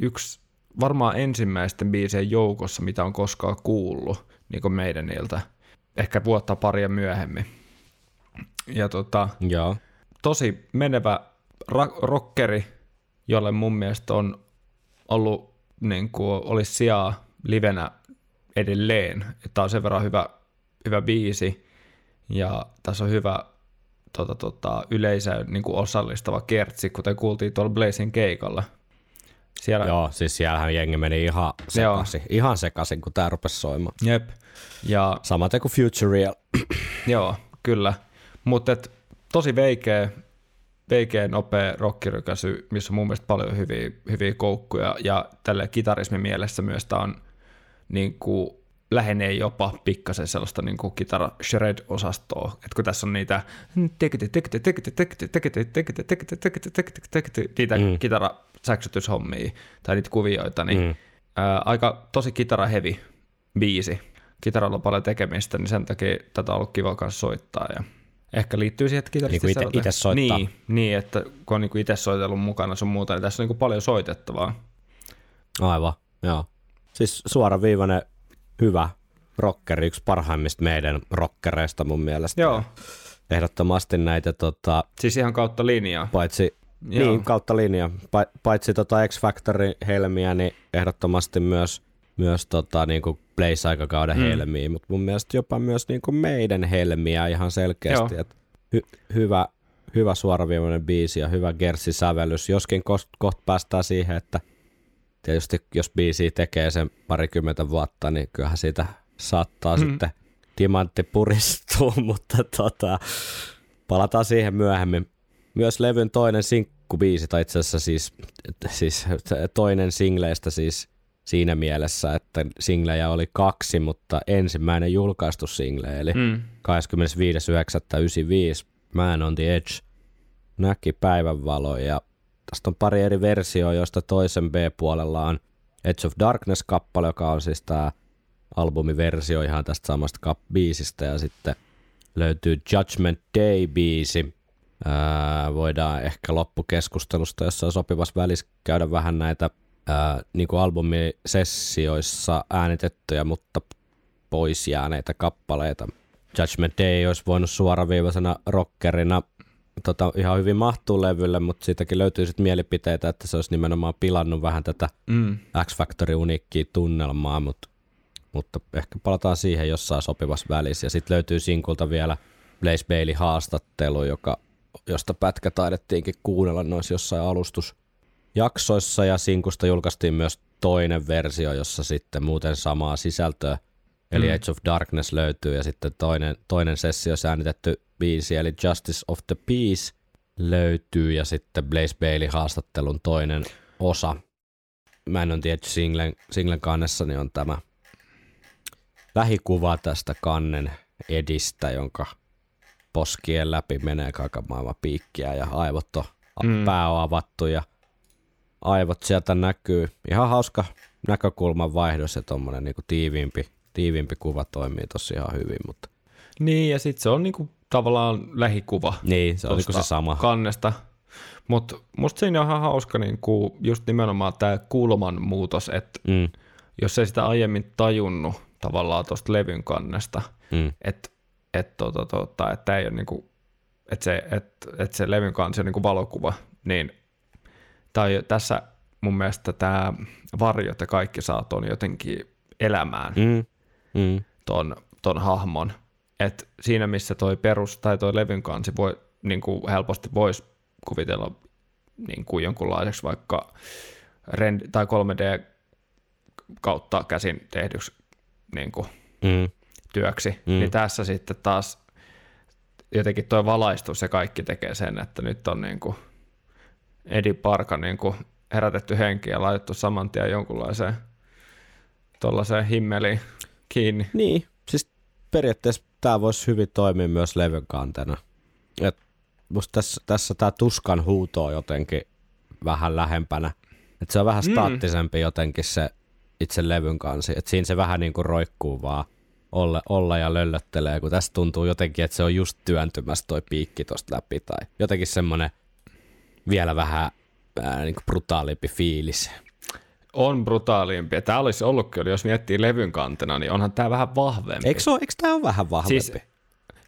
yksi, varmaan ensimmäisten biisien joukossa, mitä on koskaan kuullut niin kuin meidän niiltä. Ehkä vuotta paria myöhemmin. Ja tota, Joo. tosi menevä ra- rockeri, jolle mun mielestä on ollut, niin kuin olisi sijaa livenä edelleen. Tämä on sen verran hyvä, hyvä biisi ja tässä on hyvä tota, tota, yleisö niin kuin osallistava kertsi, kuten kuultiin tuolla Blazing keikalla. Siellä, Joo, siis siellähän jengi meni ihan sekaisin, ihan sekaisin, kun tää rupesi soimaan. Jep. Ja Samaten kuin Future Real. Joo, kyllä. Mutta tosi veikeä, veikeä nopea rockirykäsy, missä on mun mielestä paljon hyviä, hyviä koukkuja, ja tälle kitarismin mielessä myös tämä on niin kuin, lähenee jopa pikkasen sellaista niin kuin kitara shred-osastoa, että kun tässä on niitä niitä Mm. kitara säksytyshommia tai niitä kuvioita, niin Mm. ää, aika tosi kitara heavy biisi. Kitaralla on paljon tekemistä, niin sen takia tätä on ollut kiva kanssa soittaa. Ja ehkä liittyy siihen, että kitaristi Niin kuin sellainen- ite soittaa. Niin, niin, että kun on niin itse soitellut mukana sun muuta, niin tässä on niin kuin paljon soitettavaa. Aivan, joo. Siis suoraviivainen hyvä rockeri, yksi parhaimmista meidän rockereista mun mielestä. Joo, Ehdottomasti näitä tota, siis ihan kautta linjaa. paitsi Joo. niin, kautta linja. Pa- paitsi tota X Factory helmiä, niin ehdottomasti myös, myös tota, niin kuin Blaze-aikakauden Mm. helmiä, mutta mun mielestä jopa myös niin kuin meidän helmiä ihan selkeästi. Joo. Et hy- hyvä, hyvä suoraviivainen biisi ja hyvä Gersi-sävellys, joskin koht, koht päästään siihen, että tietysti jos biisi tekee sen parikymmentä vuotta, niin kyllähän siitä saattaa Mm. sitten timantti puristua, mutta tota, palataan siihen myöhemmin. Myös levyn toinen sinkkubiisi, tai itse asiassa siis, siis toinen singleistä siis siinä mielessä, että singlejä oli kaksi, mutta ensimmäinen julkaistu single, eli Mm. 25.9.95 Man on the Edge näki päivänvalo ja tästä on pari eri versioa, joista toisen B-puolella on Edge of Darkness-kappale, joka on siis tämä albumiversio ihan tästä samasta biisistä ja sitten löytyy Judgment Day-biisi. Ää, voidaan ehkä loppukeskustelusta jossain sopivassa välissä käydä vähän näitä ää, niin kuin albumisessioissa äänitettyjä, mutta pois jääneitä kappaleita. Judgment Day olisi voinut suoraviivaisena rockerina tota, ihan hyvin mahtuu levylle, mutta siitäkin löytyy sitten mielipiteitä, että se olisi nimenomaan pilannut vähän tätä Mm. X-Factory uniikkiä tunnelmaa, mutta, mutta ehkä palataan siihen jossain sopivassa välissä. Ja sitten löytyy Sinkulta vielä Blaze Bailey haastattelu, joka, josta pätkä taidettiinkin kuunnella noissa jossain alustusjaksoissa, ja Sinkusta julkaistiin myös toinen versio, jossa sitten muuten samaa sisältöä, eli Mm. Edge of Darkness löytyy, ja sitten toinen, toinen sessio äänitetty biisi, eli Justice of the Peace löytyy, ja sitten Blaze Bailey haastattelun toinen osa. Mä en tiedä, singlen, singlen kannessa niin on tämä lähikuva tästä kannen edistä, jonka poskien läpi menee kaiken maailman piikkiä ja aivot on, Mm. pää on avattu ja aivot sieltä näkyy. Ihan hauska näkökulman vaihdos ja tommonen niinku tiiviimpi, tiiviimpi kuva toimii tosi ihan hyvin, mutta Niin, ja sitten se on niinku tavallaan lähikuva Niin, se oliko se tosta sama. kannesta. Mutta musta siinä on ihan hauska niin kuin just nimenomaan tämä kulman muutos, että Mm, jos ei sitä aiemmin tajunnut tavallaan tuosta levyn kannesta, mm, että et, tota, tota, et ei ole niinku, että se, et, et se levyn kansi on niinku valokuva, niin tai tässä mun mielestä tämä varjot ja kaikki saa ton jotenkin elämään mm, mm, ton, ton hahmon. Et siinä missä toi perus tai toi levyn kansi voi niinku helposti voisi kuvitella niinku jonkunlaiseksi vaikka rend- tai 3D kautta käsin tehdyksi niinku mm, työksi, mm. niin tässä sitten taas jotenkin tuo valaistus ja kaikki tekee sen, että nyt on niin kuin Edi Parka niin kuin herätetty henki ja laitettu saman tien jonkunlaiseen tuollaiseen himmeliin kiinni. Niin, siis periaatteessa tämä voisi hyvin toimia myös levyn kantena. Et musta tässä, tässä tämä tuskan huuto on jotenkin vähän lähempänä. Et se on vähän Mm. staattisempi jotenkin se itse levyn kansi. Et siinä se vähän niin kuin roikkuu vaan olla, olla ja löllöttelee, kun tässä tuntuu jotenkin, että se on just työntymässä toi piikki tosta läpi. Tai jotenkin semmoinen vielä vähän ää, niin kuin brutaalimpi fiilis. On brutaalimpi. Tämä olisi ollut kyllä, jos miettii levyn kantena, niin onhan tämä vähän vahvempi. Eikö, se ole, eikö tämä ole vähän vahvempi? Siis,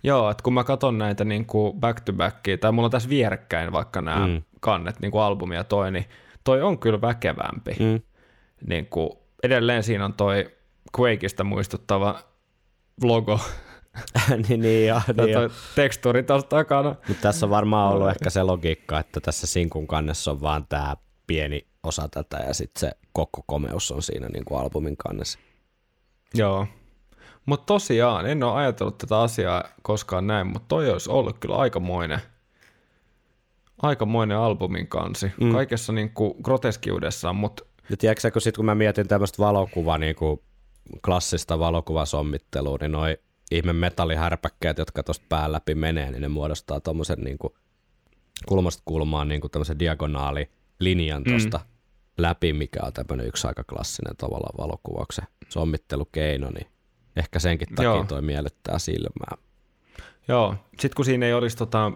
joo, että kun mä katson näitä niin kuin back to backia, tai mulla on tässä vierekkäin vaikka nämä Mm. kannet, niin kuin albumi ja toi, niin toi on kyllä väkevämpi. mm, niin kuin, edelleen siinä on toi Quakeista muistuttava logo niin, niin, ja, ja niin toi tekstuuri tuossa takana. Mutta tässä on varmaan ollut ehkä se logiikka, että tässä sinkun kannessa on vaan tämä pieni osa tätä ja sitten se koko komeus on siinä niin kuin albumin kannessa. Joo. Mutta tosiaan, en ole ajatellut tätä asiaa koskaan näin, mutta toi olisi ollut kyllä aikamoinen, aikamoinen albumin kansi. Mm. Kaikessa niin kuin groteskiudessaan, mutta Ja tiedätkö kun, sit, kun mä mietin tämmöistä valokuva, niin kuin klassista valokuvasommittelua, niin noi ihme metallihärpäkkeet, jotka tuosta pään läpi menee, niin ne muodostaa tuommoisen niin kuin kulmasta kulmaan niin kuin tämmöisen diagonaali linjan tuosta mm. Läpi, mikä on tämmöinen yksi aika klassinen tavallaan valokuvauksen sommittelukeino, niin ehkä senkin takia Joo. toi miellyttää silmää. joo. Sitten kun siinä ei olisi tota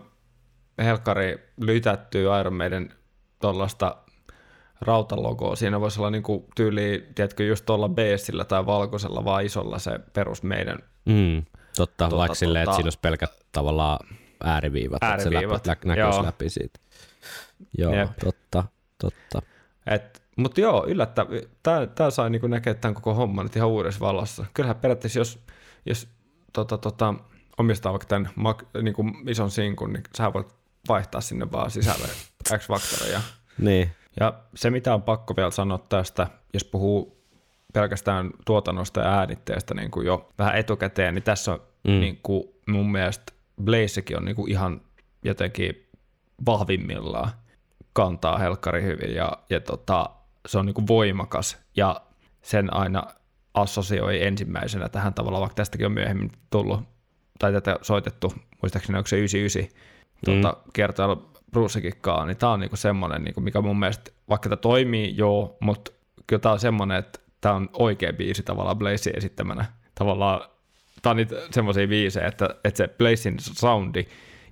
helkkari lytättyä Iron Maiden tuollaista rautalogoa, siinä voisi olla niinku tyyli, tiedätkö, just tuolla beessillä tai valkoisella vaan isolla se perus meidän Mm, totta, Tota, vaikka silleen, että tota- siinä olisi pelkät tavallaan ääriviivat, että se läpi, Ääriviivat, lä- näkyisi joo. läpi siitä. Joo, Jep. totta, totta. Mutta joo, yllättä, tää, tää sai niinku näkeä tämän koko homman nyt ihan uudessa valossa. Kyllähän periaatteessa, jos, jos tota, tota, omistaa vaikka tämän mak, niinku ison sinkun, niin sä voit vaihtaa sinne vaan sisälle X-Factoria. Ja, Niin, ja se, mitä on pakko vielä sanoa tästä, jos puhuu pelkästään tuotannosta ja äänitteestä niin kuin jo vähän etukäteen, niin tässä on mm. niin kuin mun mielestä Blazekin on niin kuin ihan jotenkin vahvimmillaan kantaa helkkari hyvin ja, ja tota, se on niin kuin voimakas ja sen aina assosioi ensimmäisenä tähän tavalla, vaikka tästäkin on myöhemmin tullut tai tätä soitettu, muistaakseni onko se 99 tuota, kertaa Bruceikikkaa, niin tämä on niinku semmoinen, niinku, mikä mun mielestä, vaikka tämä toimii, joo, mutta kyllä tämä on semmoinen, että tämä on oikea biisi tavallaan Blazin esittämänä. Tavallaan tämä on niitä semmoisia biisejä, että, että se Blazin soundi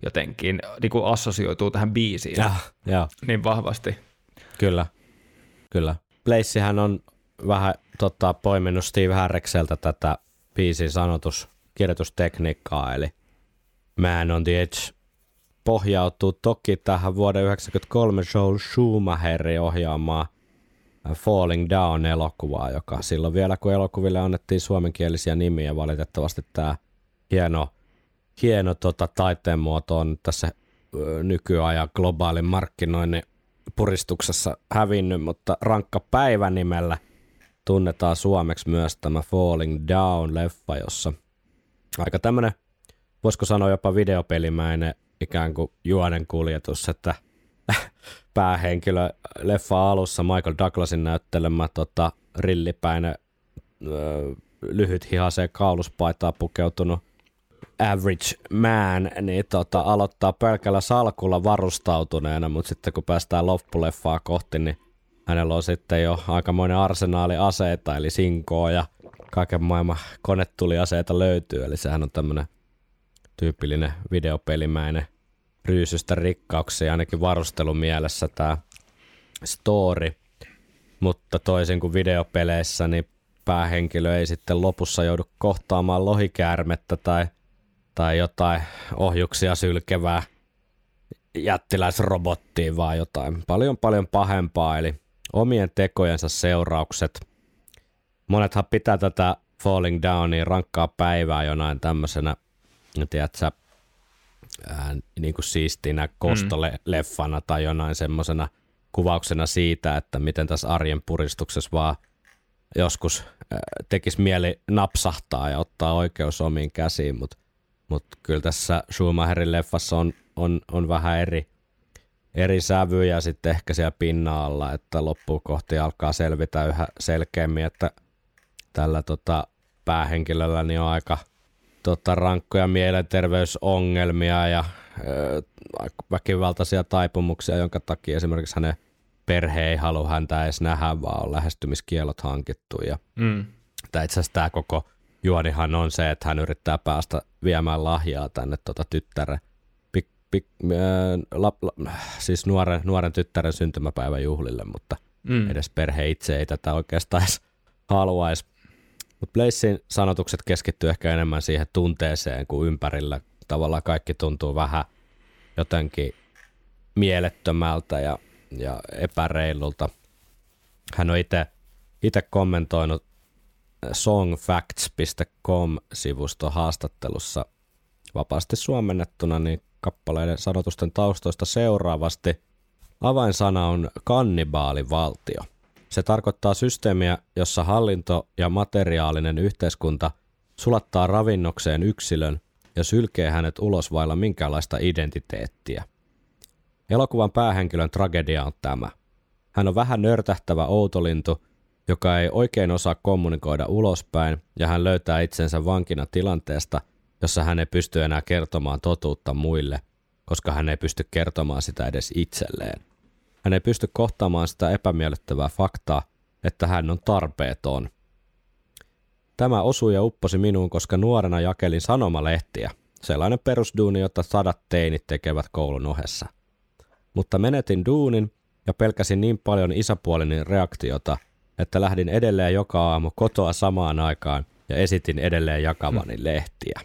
jotenkin niinku assosioituu tähän biisiin ja, ja, niin vahvasti. kyllä, kyllä. Blazehän on vähän tota, poiminut Steve Harrikselta tätä biisin sanotus kirjoitustekniikkaa, eli Man on the Edge pohjautuu toki tähän vuoden 1993 Joel Schumacherin ohjaamaan Falling Down-elokuvaa, joka silloin vielä kun elokuville annettiin suomenkielisiä nimiä, valitettavasti tämä hieno, hieno tota, taiteen muoto on tässä nykyajan globaalin markkinoinnin puristuksessa hävinnyt, mutta rankka päivä nimellä tunnetaan suomeksi myös tämä Falling Down-leffa, jossa aika tämmöinen, voisiko sanoa jopa videopelimäinen ikään kuin juonen kuljetus, että päähenkilö leffa alussa Michael Douglasin näyttelemä tota, rillipäinen ö, lyhyt hihaseen kauluspaitaa pukeutunut average man, niin tota, aloittaa pelkällä salkulla varustautuneena, mutta sitten kun päästään loppuleffaa kohti, niin hänellä on sitten jo aikamoinen arsenaali aseita, eli sinkoa ja kaiken maailman konetuliaseita löytyy, eli sehän on tämmöinen tyypillinen videopelimäinen ryysystä rikkauksia, ainakin varustelumielessä tämä story. Mutta toisin kuin videopeleissä, niin päähenkilö ei sitten lopussa joudu kohtaamaan lohikäärmettä tai, tai jotain ohjuksia sylkevää jättiläisrobottiin, vaan jotain paljon paljon pahempaa, eli omien tekojensa seuraukset. Monethan pitää tätä Falling Downia rankkaa päivää jonain tämmöisenä, tiedätkö, ää, niin kuin siistinä kostoleffana tai jonain semmoisena kuvauksena siitä, että miten tässä arjen puristuksessa vaan joskus tekisi mieli napsahtaa ja ottaa oikeus omiin käsiin, mutta mut kyllä tässä Schumacherin leffassa on, on, on vähän eri, eri sävyjä sitten ehkä siellä pinnalla, että loppuun kohti alkaa selvitä yhä selkeämmin, että tällä tota, päähenkilöllä niin on aika tota, rankkoja mielenterveysongelmia ja ö, väkivaltaisia taipumuksia, jonka takia esimerkiksi hänen perhe ei halua häntä edes nähdä, vaan on lähestymiskielot hankittu. Ja Mm. itse asiassa tämä koko juonihan on se, että hän yrittää päästä viemään lahjaa tänne tota tyttären, pik, pik, äh, la, la, siis nuoren, nuoren tyttären syntymäpäivän juhlille, mutta Mm. edes perhe itse ei tätä oikeastaan edes haluaisi. Mutta Blazein sanotukset keskittyy ehkä enemmän siihen tunteeseen kuin ympärillä. Tavallaan kaikki tuntuu vähän jotenkin mielettömältä ja, ja epäreilulta. Hän on itse kommentoinut songfacts.com-sivuston haastattelussa vapaasti suomennettuna niin kappaleiden sanotusten taustoista seuraavasti. Avainsana on kannibaalivaltio. Se tarkoittaa systeemiä, jossa hallinto ja materiaalinen yhteiskunta sulattaa ravinnokseen yksilön ja sylkee hänet ulos vailla minkäänlaista identiteettiä. Elokuvan päähenkilön tragedia on tämä. Hän on vähän nörtähtävä outolintu, joka ei oikein osaa kommunikoida ulospäin ja hän löytää itsensä vankina tilanteesta, jossa hän ei pysty enää kertomaan totuutta muille, koska hän ei pysty kertomaan sitä edes itselleen. Hän ei pysty kohtaamaan sitä epämiellyttävää faktaa, että hän on tarpeeton. Tämä osui ja upposi minuun, koska nuorena jakelin sanomalehtiä, sellainen perusduuni, jota sadat teinit tekevät koulun ohessa. Mutta menetin duunin ja pelkäsin niin paljon isäpuoleni reaktiota, että lähdin edelleen joka aamu kotoa samaan aikaan ja esitin edelleen jakavani lehtiä.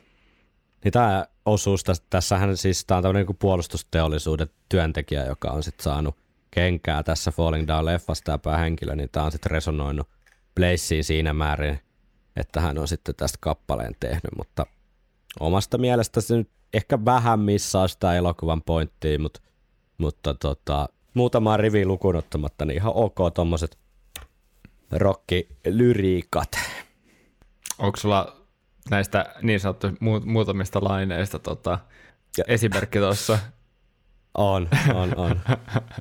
Niin tämä osuus, täs- tässähän siis tämä on tämmöinen niin puolustusteollisuuden työntekijä, joka on sitten saanut kenkää tässä Falling Down-leffasta tämä päähenkilö, niin tämä on sitten resonoinut Blazeen siinä määrin, että hän on sitten tästä kappaleen tehnyt, mutta omasta mielestä se nyt ehkä vähän missaa sitä elokuvan pointtia, mutta, mutta tota, muutamaa riviä lukuun ottamatta, niin ihan ok tommoset rockilyriikat. Onko sulla näistä niin sanottu mu- muutamista laineista tota, Ja- esimerkki tuossa? On, on, on.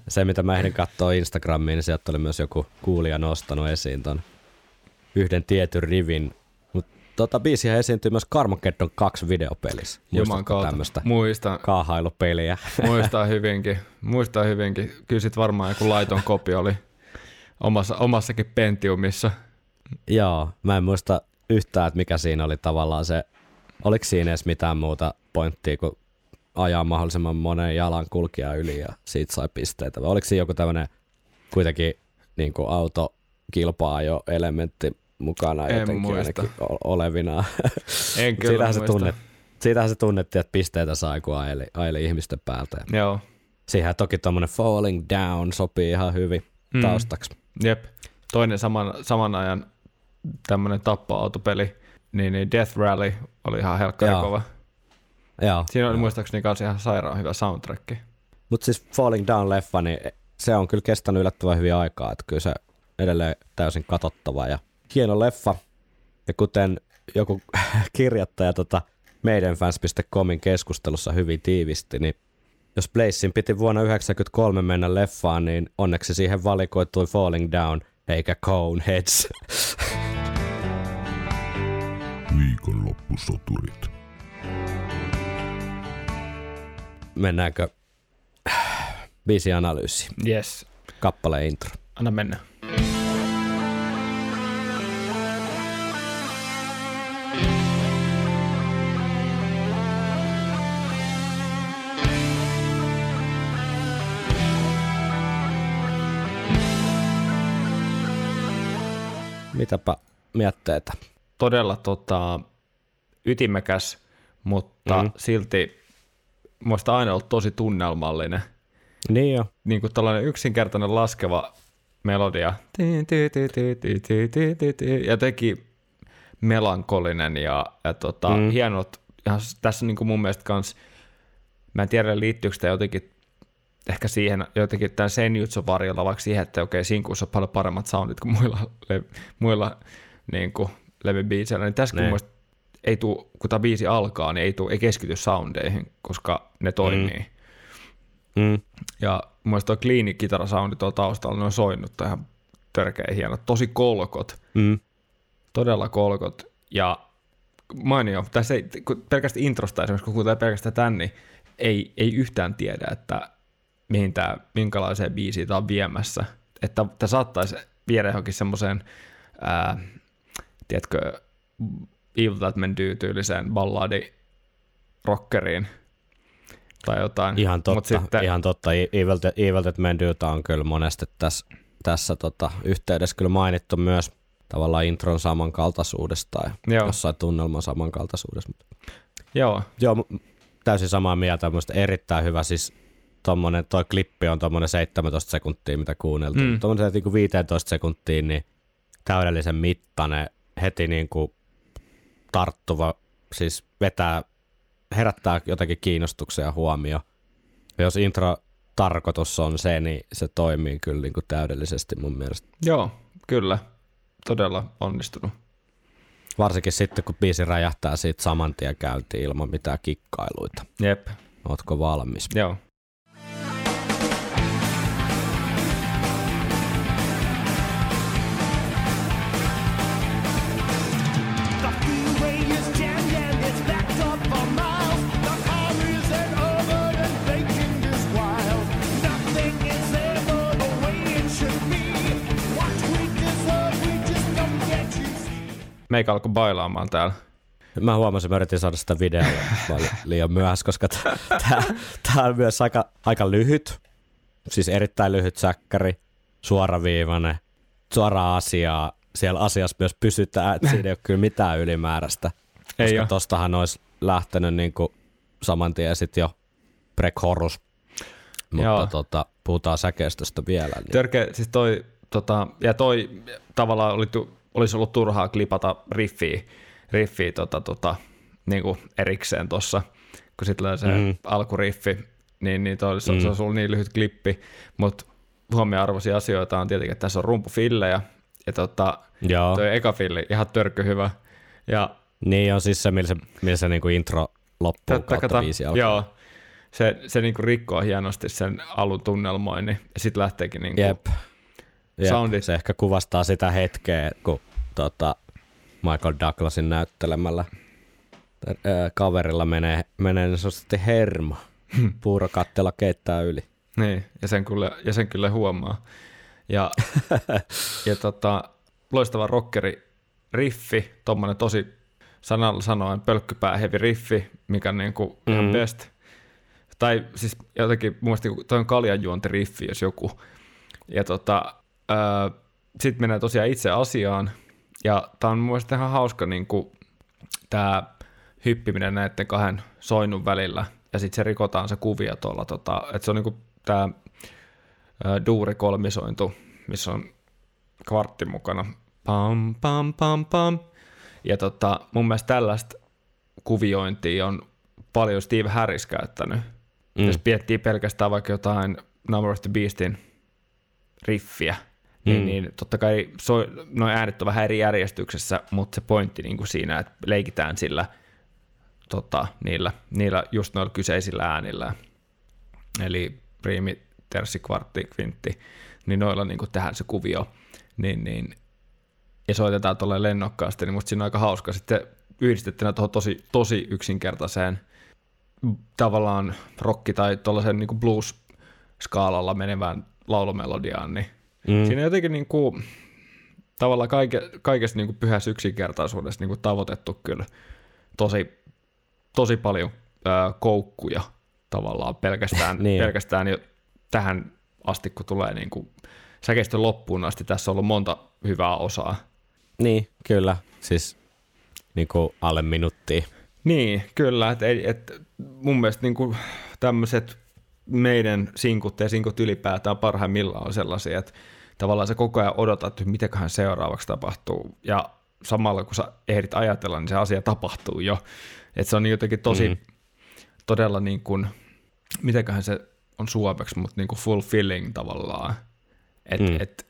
Se, mitä mä ehdin katsoa Instagramiin, niin sieltä oli myös joku kuulija nostanut esiin ton yhden tietyn rivin. Mutta tota biisiä esiintyy myös Carmageddon 2 videopelissä. Juman Muistatko kautta. tämmöistä Muistan, kaahailupeliä? muistaa hyvinkin. Muistaa hyvinkin. Kyllä sit varmaan joku laiton kopio oli omassa, omassakin Pentiumissa. Joo, mä en muista yhtään, että mikä siinä oli tavallaan se, oliko siinä edes mitään muuta pointtia kuin ajaa mahdollisimman monen jalan kulkija yli ja siitä sai pisteitä. Vai oliko siinä joku tämmöinen kuitenkin niin kuin autokilpaa-ajo elementti mukana En jotenkin muista. ainakin o- olevinaan. En kyllä siitähän, se muista. tunnet, siitähän se tunnettiin, että pisteitä sai, kun aili, aili ihmisten päältä. Joo, siihen toki tuommoinen falling down sopii ihan hyvin Mm. taustaksi. Jep. Toinen saman, saman ajan tämmönen tappoautopeli, niin, niin Death Rally oli ihan helkkari Joo. kova. Joo. Siinä oli muistaakseni kanssa ihan sairaan hyvä soundtrack. Mutta siis Falling Down-leffa, niin se on kyllä kestänyt yllättävän hyvin aikaa, että kyllä se edelleen täysin katottava ja hieno leffa. Ja kuten joku kirjoittaja tota meidenfans.comin keskustelussa hyvin tiivisti, niin jos Blazein piti vuonna 1993 mennä leffaan, niin onneksi siihen valikoitui Falling Down eikä Coneheads. Viikonloppusoturit. Mennäänkö biisianalyysiin? Yes, Kappaleen intro. anna mennä. Mitäpä mietteitä? Todella tota, ytimekäs, mutta mm-hmm. silti muista aina ollut tosi tunnelmallinen. Niin jo. Niin kuin tällainen yksinkertainen laskeva melodia. Ja teki melankolinen ja, ja tota, mm. hienot, ja tässä niin kuin mun mielestä kans, mä en tiedä liittyykö sitä jotenkin ehkä siihen jotenkin tämän Senjutsu varjolla, vaikka siihen, että okei, Sinkuissa on paljon paremmat soundit kuin muilla, le, muilla niin kuin levybiiseillä, niin tässä kun Niin. mielestä ei tuu, kun tämä biisi alkaa, niin ei, tuu, ei keskity soundeihin, koska ne toimii. Mm. Mm. Ja mun mielestä toi clean kitarasoundi tuolla taustalla, ne on soinut ihan törkeä hieno. Tosi kolkot, Mm. todella kolkot. Ja mainio, tässä ei, kun pelkästään introsta esimerkiksi, kun kuuntelee pelkästään tän, niin ei, ei yhtään tiedä, että mihin tää, minkälaiseen biisiin tämä on viemässä. Että tämä saattaisi viedä johonkin semmoiseen, tiedätkö, Evil That Men Do tyyliseen balladi rockeriin tai jotain. Ihan totta, Mut sitten, ihan totta. Evil, Evil That Men Dotä on kyllä monesti tässä, tässä tota, yhteydessä kyllä mainittu myös tavallaan intron samankaltaisuudesta ja Joo. jossain tunnelman samankaltaisuudesta. Mutta Joo, Joo, täysin samaa mieltä. Minusta erittäin hyvä. Siis tommonen, toi klippi on tuommoinen 17 sekuntia, mitä kuunneltiin. Mm. Mm. Tuommoinen niin 15 sekuntiin, niin täydellisen mittainen, heti niin kuin tarttuva, siis vetää, herättää jotakin kiinnostuksen ja huomio. Ja jos intro tarkoitus on se, niin se toimii kyllä niin kuin täydellisesti mun mielestä. joo, kyllä. Todella onnistunut. Varsinkin sitten, kun biisi räjähtää siitä saman tien käyntiin ilman mitään kikkailuita. Jep, Ootko valmis? joo. Meikä alkoi bailaamaan täällä. Mä huomasin, mä yritin saada sitä li- liian myöhässä, koska tämä on myös aika, aika lyhyt, siis erittäin lyhyt säkkäri, suoraviivainen, suoraa asiaa. Siellä asiassa myös pysytään, että siinä ei ole kyllä mitään ylimääräistä. Ei koska tostahan olisi lähtenyt niin kuin saman tien sit jo pre-chorus. Mutta Joo. tota, puhutaan säkeistöstä vielä. Niin. Törkeä, siis toi, tota, ja toi tavallaan oli, tu- olisi ollut turhaa klipata riffiä, riffiä tota, tota, niin kuin erikseen tuossa, kun sitten se Mm. alkuriffi, niin, niin toi, se, Mm. se olisi ollut niin lyhyt klippi, mutta huomioarvoisia asioita on tietenkin, että tässä on rumpufillejä, ja tota, Joo. toi eka filli, ihan törkky hyvä, ja Niin on siis se, millä se, millä se niin kuin intro loppuu Tätä kautta biisi alkaa. Joo, se, se niinku rikkoo hienosti sen alun tunnelmoinnin, ja sitten lähteekin niinku, Jep. Jep. Soundit. Se ehkä kuvastaa sitä hetkeä, kun tota, Michael Douglasin näyttelemällä ää, kaverilla menee, menee niin sanotusti hermo. Puurokattela keittää yli. Niin, ja sen kyllä, ja sen kyllä huomaa. Ja, ja tota, loistava rockeri riffi, tommonen tosi sanalla sanoen pölkkypää heavy riffi, mikä on niinku mm. ihan Mm. best. Tai siis jotenkin, mun mielestä toi on kaljanjuonti riffi, jos joku. Ja tota, sitten menee tosiaan itse asiaan, ja tää on mun mielestä ihan hauska niinku, tää hyppiminen näiden kahden soinnun välillä, ja sitten se rikotaan se kuvio tuolla, tota, että se on tää ää, duuri kolmisointu, missä on kvartti mukana. Pam, pam, pam, pam. Ja tota, mun mielestä tällaista kuviointia on paljon Steve Harris käyttänyt. Mm. Jos miettii pelkästään vaikka jotain Number of the Beastin riffiä, niin, Mm. niin totta kai so, noin äänet on vähän eri järjestyksessä, mutta se pointti niin kuin siinä, että leikitään sillä tota, niillä, niillä just noilla kyseisillä äänillä. Eli priimi, terssi, kvartti, kvintti, niin noilla niin kuin tehdään se kuvio. Niin, niin, ja soitetaan tuolle lennokkaasti, niin musta siinä on aika hauska. Sitten yhdistettynä tuohon tosi, tosi yksinkertaiseen tavallaan rokki- tai tuollaisen niin blues-skaalalla menevään laulumelodiaan, niin Mm. Siinä jotenkin niin kuin, tavallaan kaike, kaikesta niin kuin pyhässä yksinkertaisuudessa niin kuin tavoitettu kyllä tosi, tosi paljon ää, koukkuja tavallaan pelkästään, Niin pelkästään jo tähän asti, kun tulee niin kuin säkeistön loppuun asti. Tässä on ollut monta hyvää osaa. Niin, kyllä. Siis niin kuin alle minuuttia. Niin, kyllä. Et, et, mun mielestä niin tämmöiset meidän sinkut ja sinkut ylipäätään parhaimmillaan on sellaisia, että tavallaan sä koko ajan odotat, että mitäköhän seuraavaksi tapahtuu. Ja samalla kun sä ehdit ajatella, niin se asia tapahtuu jo. Että se on jotenkin tosi, Mm. todella niin kuin, mitäköhän se on suomeksi, mutta niin kuin fulfilling tavallaan. Että mm. et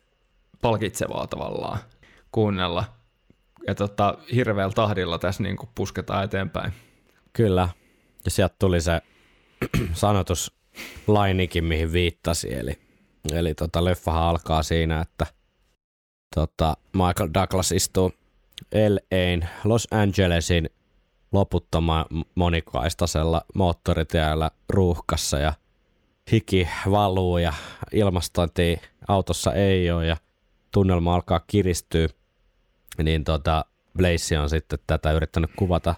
palkitsevaa tavallaan kuunnella. Ja tota, hirveällä tahdilla tässä niin kuin pusketaan eteenpäin. Kyllä. Ja sieltä tuli se sanotus lainikin, mihin viittasi. Eli, eli tota, leffahan alkaa siinä, että tota, Michael Douglas istuu LA'n Los Angelesin loputtoman monikaistasella moottoritiellä ruuhkassa ja hiki valuu ja ilmastointia autossa ei ole ja tunnelma alkaa kiristyä, niin tota, Blaze on sitten tätä yrittänyt kuvata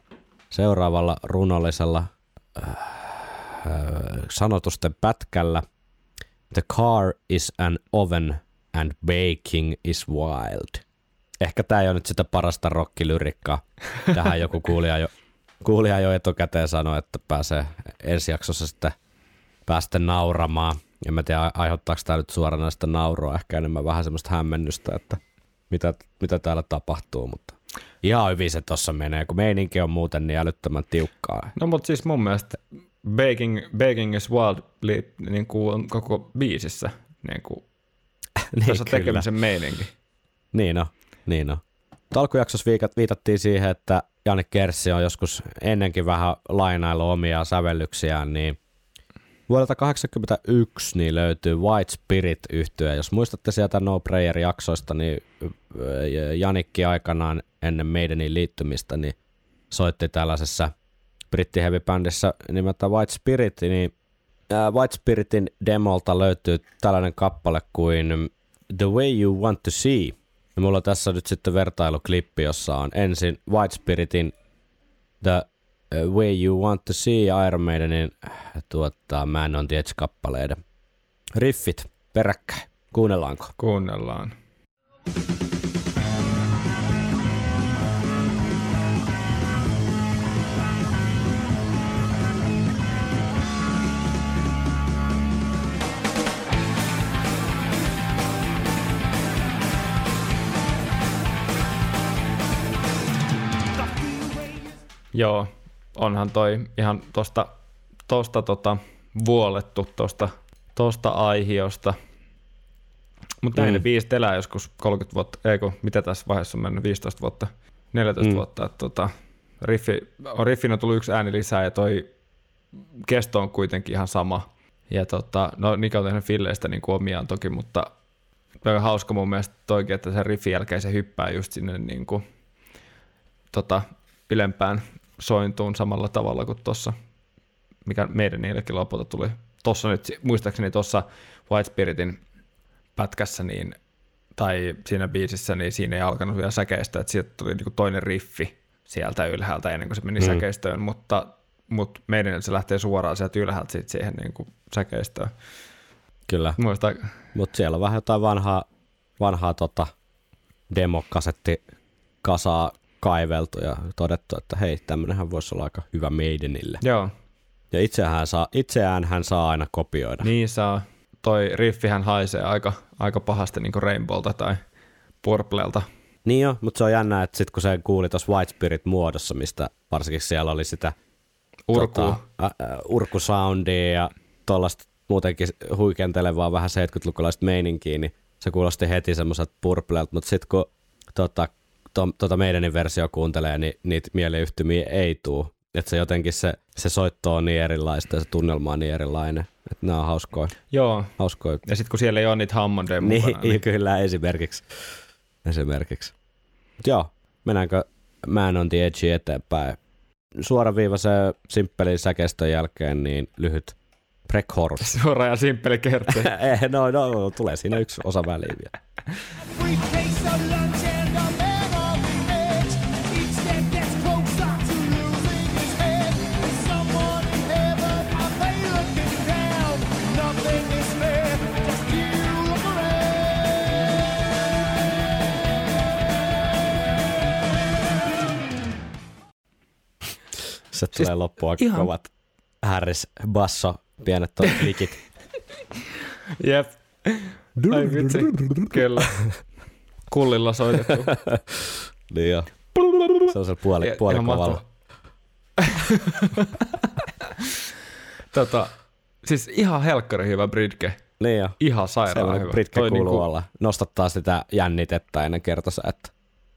seuraavalla runollisella äh, sanotusten pätkällä. The car is an oven and baking is wild. Ehkä tämä ei ole nyt sitä parasta rockilyrikkaa. Tähän joku kuulija jo, kuulija jo etukäteen sanoi, että pääsee ensi jaksossa sitten päästä nauramaan. En mä tiedä, aiheuttaako tämä nyt suoranaista nauroa, ehkä enemmän vähän semmoista hämmennystä, että mitä, mitä täällä tapahtuu, mutta ihan hyvin se tossa menee, kun meininki on muuten niin älyttömän tiukkaa. No mutta siis mun mielestä Baking, Baking is Wild li, niin kuin on koko biisissä niin kuin, niin, tässä kyllä. tekemisen meininki. Niin on, niin on. Alkujaksossa viikat- viitattiin siihen, että Jani Kerssi on joskus ennenkin vähän lainailu omia sävellyksiään, niin vuodelta 1981 niin löytyy White Spirit yhtye. Jos muistatte sieltä No Prayer-jaksoista, niin Janikki aikanaan ennen Maidenin liittymistä niin soitti tällaisessa brittiheavy-bändissä nimeltä White Spirit, niin ää, White Spiritin demolta löytyy tällainen kappale kuin The Way You Want to See. Ja mulla on tässä nyt sitten vertailuklippi, jossa on ensin White Spiritin The uh, Way You Want to See ja Iron Maidenin äh, tuota, Man on the Edge-kappaleiden riffit peräkkäin. Kuunnellaanko? Kuunnellaan. Joo, onhan toi ihan tosta, tosta tota, vuolettu tosta, tosta aihiosta. Mutta näin Mm. ne biisit elää joskus 30 vuotta, ei kun, mitä tässä vaiheessa on mennyt, 15 vuotta, 14 Mm. vuotta. Että tota, riffi, on riffinä tullut yksi ääni lisää ja toi kesto on kuitenkin ihan sama. Ja tota, no Nika on tehnyt filleistä niin kuin omiaan toki, mutta aika hauska mun mielestä toikin, että sen riffin jälkeen se hyppää just sinne niin kuin, tota, ylempään sointuun samalla tavalla kuin tuossa, mikä meidän niillekin lopulta tuli. Tuossa nyt, muistaakseni tuossa White Spiritin pätkässä, niin, tai siinä biisissä, niin siinä ei alkanut vielä säkeistä, että sieltä tuli niinku toinen riffi sieltä ylhäältä ennen kuin se meni Mm. säkeistöön, mutta, mutta meidän se lähtee suoraan sieltä ylhäältä sit siihen niinku säkeistöön. Kyllä. Muista, Mutta siellä on vähän jotain vanhaa, vanhaa tota demokasetti kasaa kaiveltu ja todettu, että hei, tämmönenhän voisi olla aika hyvä Maidenille. joo, Ja itseään, saa, itseään hän saa aina kopioida. niin saa. Toi riffihän haisee aika, aika pahasti niinku Rainbowlta tai Purplelta. Niin jo, mutta se on jännä, että sitten kun se kuuli tuossa White Spirit muodossa, mistä varsinkin siellä oli sitä Urkuu. Tota, ä, ä, urkusoundia ja tuollaista muutenkin huikentelevaa vähän 70-lukulaista meininkiä, niin se kuulosti heti semmoiselta purplelta, mutta sitten kun tota, to, tota meidänin versio kuuntelee, niin niitä mieleyhtymiä ei tuu. Että se jotenkin se, se soitto on niin erilaista ja se tunnelma on niin erilainen. Että nämä on hauskoja. Joo, hauskoja. ja sitten kun siellä ei ole niitä Hammondeja Niin, mukana, niin, kyllä esimerkiksi. Esimerkiksi. Mut joo, mennäänkö Man on the Edge eteenpäin? Suoraviivaisen simppelin säkeistön jälkeen niin lyhyt Preckhorus. suora ja simppeli kertsi. eh, no, no, tulee siinä yksi osa väliin vielä. Se tulee Siis loppuun aika ihan- kovat Harris, basso, pienet klikit. Jep. Ai vitsi, kyllä. Kullilla soitettu. niin jo. Sellaisella puoli, Ja- puolikovalla. ihan tota, siis ihan helkkari hyvä bridge. Niin jo. Ihan sairaan Sellainen hyvä. britke Toi kuuluu niinku- olla. Nostattaa sitä jännitettä ennen kertosäettä.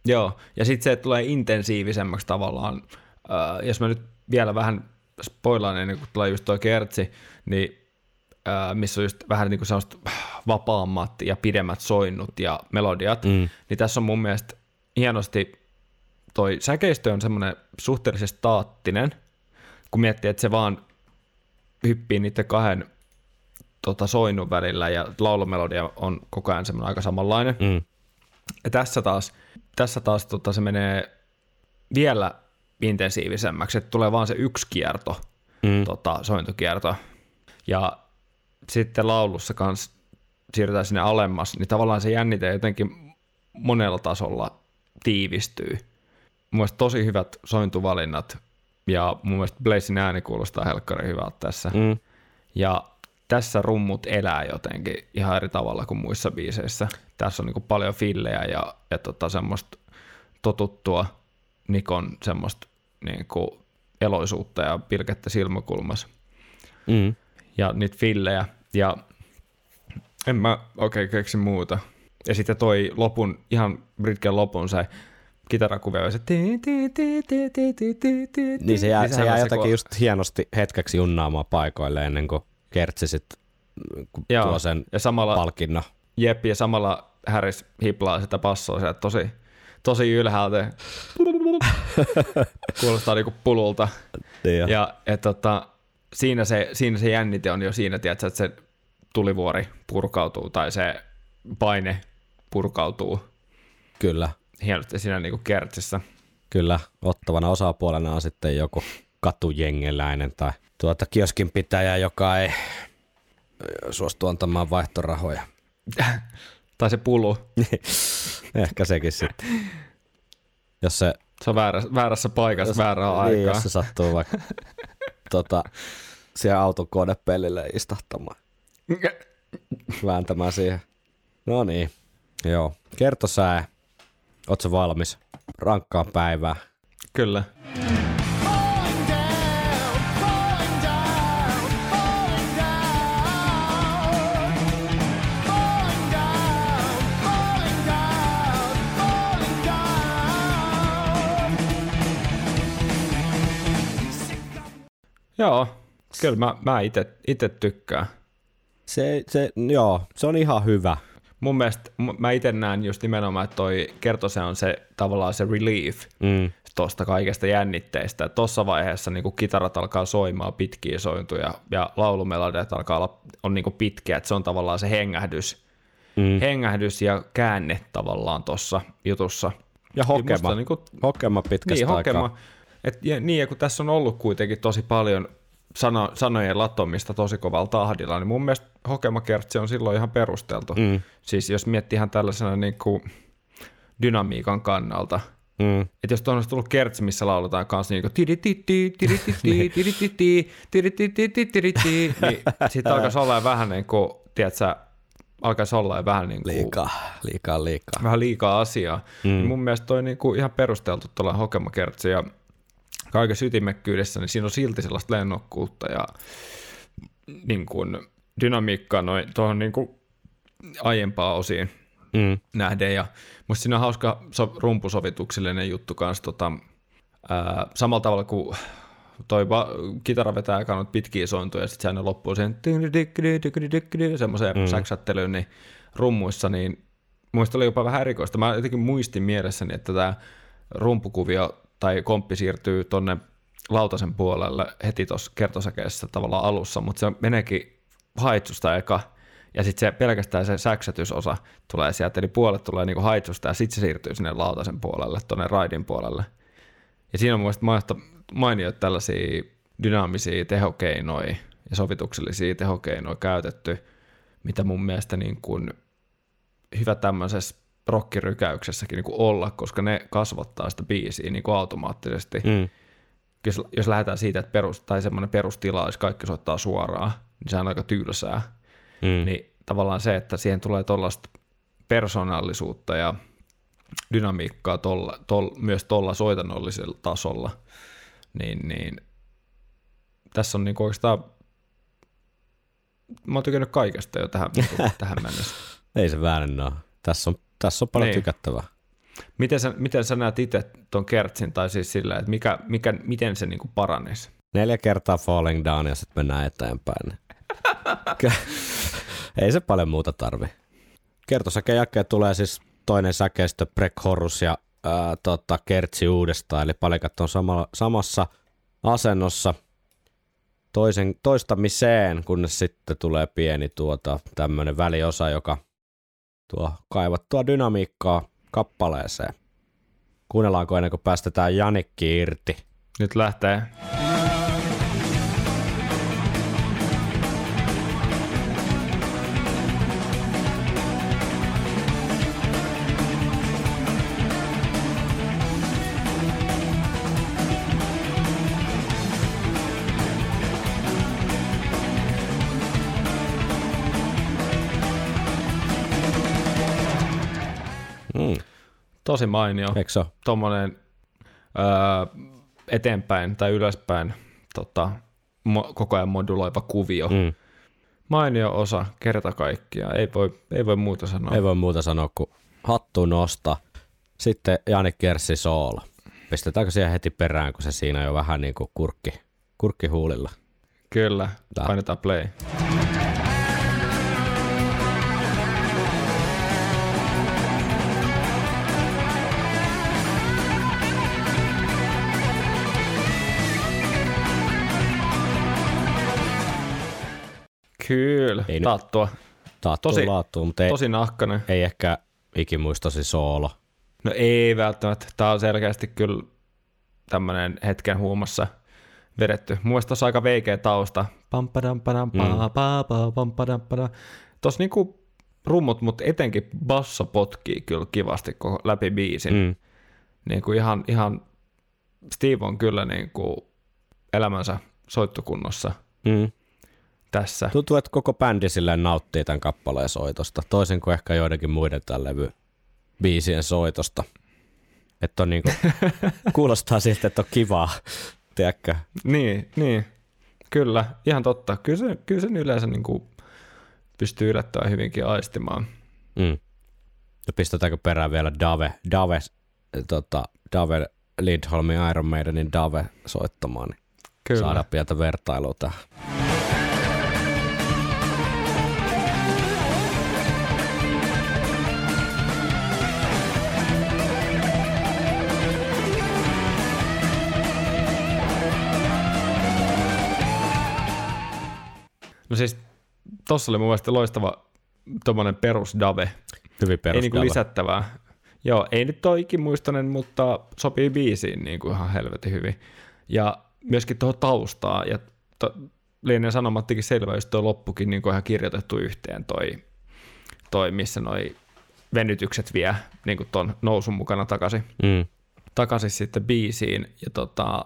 Joo, ja sitten se että tulee intensiivisemmäksi tavallaan. Äh, jos mä nyt vielä vähän spoilaan ennen kuin tulee just toi kertsi, niin missä on just vähän niin kuin sellaiset vapaammat ja pidemmät soinnut ja melodiat, mm. niin tässä on mun mielestä hienosti toi säkeistö on semmoinen suhteellisesti staattinen, kun miettii, että se vaan hyppii niiden kahden tota, soinnun välillä ja laulumelodia on koko ajan semmoinen aika samanlainen. Mm. Ja tässä taas, tässä taas tota, se menee vielä intensiivisemmäksi, että tulee vaan se yksi kierto, Mm. tota, sointukierto. Ja sitten laulussa kanssa siirrytään sinne alemmas, niin tavallaan se jännite jotenkin monella tasolla tiivistyy. Mun mielestä tosi hyvät sointuvalinnat, ja mun mielestä Blazin ääni kuulostaa helkkari hyvältä tässä. Mm. Ja tässä rummut elää jotenkin ihan eri tavalla kuin muissa biiseissä. Tässä on niin paljon fillejä ja, ja tota semmoista totuttua Nikon semmoista niin eloisuutta ja pilkettä silmäkulmassa. Mm. Ja niitä fillejä. Ja en mä oikein keksi muuta. Ja sitten toi lopun, ihan Britken lopun se kitarakuvio, se ti- ti- ti- ti- ti- ti- ti- ti- Niin se jää, se jää ko- just hienosti hetkeksi junnaamaan paikoille ennen kuin kertsi sit kun Joo, tuo sen ja samalla, palkinnon. Jep, ja samalla Harris hiplaa sitä passoa sieltä tosi, tosi ylhäältä. Kuulostaa niinku pululta. Niin jo. Ja et, tota, siinä, se, siinä se jännite on jo siinä, tiedätkö, että se tulivuori purkautuu tai se paine purkautuu Kyllä, hienosti siinä niinku kertsissä. kyllä. Ottavana osapuolena on sitten joku katujengeläinen tai tuota kioskin pitäjä, joka ei suostu antamaan vaihtorahoja. Tai se pulu. Ehkä sekin sitten. Jos se, Se on väärä, väärässä paikassa, jos, väärää niin, aikaa. jos se sattuu vaikka tota, siellä auton kodepellille istahtamaan, vääntämään siihen. No niin, joo. Kerto sää, oot sä valmis? Rankkaan päivää. Kyllä. Falling Joo, kyllä mä, mä ite tykkään. Se, se, joo, se on ihan hyvä. Mun mielestä mä itse näen just nimenomaan, että toi kertose on se tavallaan se relief Mm. tuosta kaikesta jännitteestä. Tuossa vaiheessa niin kun kitarat alkaa soimaan pitkiä sointuja ja laulumelodiat alkaa olla on niin pitkiä, että se on tavallaan se hengähdys, Mm. hengähdys ja käänne tavallaan tuossa jutussa. Ja hokema. Musta Niin, kuin, Hokema pitkästä niin, aikaa. Et, ja, niin, ja kun tässä on ollut kuitenkin tosi paljon sano, sanojen latomista tosi kovalla tahdilla, niin mun mielestä hokemakertsi on silloin ihan perusteltu. Mm. Siis jos miettii ihan tällaisena niin kuin dynamiikan kannalta, Mm. että jos tuohon olisi tullut kertsi, missä lauletaan kanssa niin kuin niin sitten alkaisi olla vähän niin kuin, tiedätkö, alkaisi olla vähän niin kuin, Liikaa, liikaa, liikaa. vähän liikaa asiaa. Mm. Niin mun mielestä toi niinku ihan perusteltu tuolla hokemakertsi ja kaikessa ytimekkyydessä, niin siinä on silti sellaista lennokkuutta ja niin kuin dynamiikkaa noin tuohon niin kuin aiempaa osiin Mm. nähden. Ja musta siinä on hauska so- rumpusovituksellinen juttu kanssa tota, ää, samalla tavalla kuin toi va- kitara vetää noita pitkiä sointuja ja sitten se aina loppuu sen semmoiseen mm. säksättelyyn, niin rummuissa, niin muista oli jopa vähän erikoista. Mä jotenkin muistin mielessäni, että tämä rumpukuvio tai komppi siirtyy tonne lautasen puolelle heti tuossa kertosäkeessä tavallaan alussa, mutta se meneekin haitsusta eka, ja sitten se pelkästään se säksätysosa tulee sieltä, eli puolet tulee niinku haitsusta, ja sitten se siirtyy sinne lautasen puolelle, tuonne raidin puolelle. Ja siinä on mun mielestä maista- mainioita tällaisia dynaamisia tehokeinoja ja sovituksellisia tehokeinoja käytetty, mitä mun mielestä niin kuin hyvä tämmöisessä rockirykäyksessäkin niin kuin olla, koska ne kasvattaa sitä biisiä niin kuin automaattisesti. Mm. jos, jos lähdetään siitä, että perus, tai semmoinen perustila olisi kaikki soittaa suoraan, niin se on aika tylsää. Mm. Niin tavallaan se, että siihen tulee tuollaista persoonallisuutta ja dynamiikkaa tolla, tol, myös tuolla soitannollisella tasolla, niin, niin tässä on niinku oikeastaan, mä oon tykännyt kaikesta jo tähän, tähän mennessä. Ei se väärin ole. Tässä on, tässä on paljon Niin. tykättävää. Miten sä, miten sä näet itse tuon kertsin, tai siis sillä, että mikä, mikä, miten se niinku paranisi? Neljä kertaa falling down ja sitten mennään eteenpäin. Ei se paljon muuta tarvi. Kertosäkeen jälkeen tulee siis toinen säkeistö, Break Horus ja ää, tota, Kertsi uudestaan, eli palikat on sama, samassa asennossa toisen, toistamiseen, kunnes sitten tulee pieni tuota, tämmöinen väliosa, joka tuo kaivattua dynamiikkaa kappaleeseen. Kuunnellaanko ennen kuin päästetään Janikki irti? Nyt lähtee. Mm. Tosi mainio. Eikö se? Tuommoinen öö, eteenpäin tai ylöspäin tota, mo- koko ajan moduloiva kuvio. Mm. Mainio osa kerta kaikkiaan. Ei voi, ei voi muuta sanoa. Ei voi muuta sanoa kuin hattu nosta. Sitten Jani Kerssi Sool. Pistetäänkö siihen heti perään, kun se siinä jo vähän niin kuin kurkki, kurkki huulilla. Kyllä, Tää. painetaan play. Kyllä, Ei taattua. Taattuu Tosi- laattuu, mutta ei, Tosi nahkanen. ei ehkä ikimuistosi soolo. No ei välttämättä. Tämä on selkeästi kyllä tämmöinen hetken huumassa vedetty. Mun mielestä tuossa aika veikeä tausta. Pampadampadam, Mm. pa, pa, pa, pampadampadam. Tuossa niinku rummut, mutta etenkin basso potkii kyllä kivasti koko läpi biisin. Mm. Niinku ihan, ihan Steve on kyllä niinku elämänsä soittokunnossa Mm. Tässä. Tuntuu, että koko bändi silleen nauttii tämän kappaleen soitosta, toisin kuin ehkä joidenkin muiden tämän levy biisien soitosta. Että on niinku, kuulostaa siltä, että on kivaa, tiedätkö? Niin, niin. Kyllä, ihan totta. Kyllä, se, kyllä sen yleensä niinku pystyy yllättämään hyvinkin aistimaan. Mm. Ja pistetäänkö perään vielä Dave, Dave, tota, Dave Lindholmin Iron Maidenin Dave soittamaan, niin Kyllä. saadaan pientä vertailua tähän. No siis tossa oli mun mielestä loistava tommonen perus dave. Hyvin Ei perus niinku Dave. lisättävää. Joo, ei nyt ole ikimuistoinen, mutta sopii biisiin niin kuin ihan helvetin hyvin. Ja myöskin tuohon taustaa. Ja to, lienee sanomattikin selvä, jos tuo loppukin niin kuin ihan kirjoitettu yhteen toi, toi missä noi venytykset vie niin kuin ton nousun mukana takaisin, Mm. takaisin sitten biisiin. Ja tota,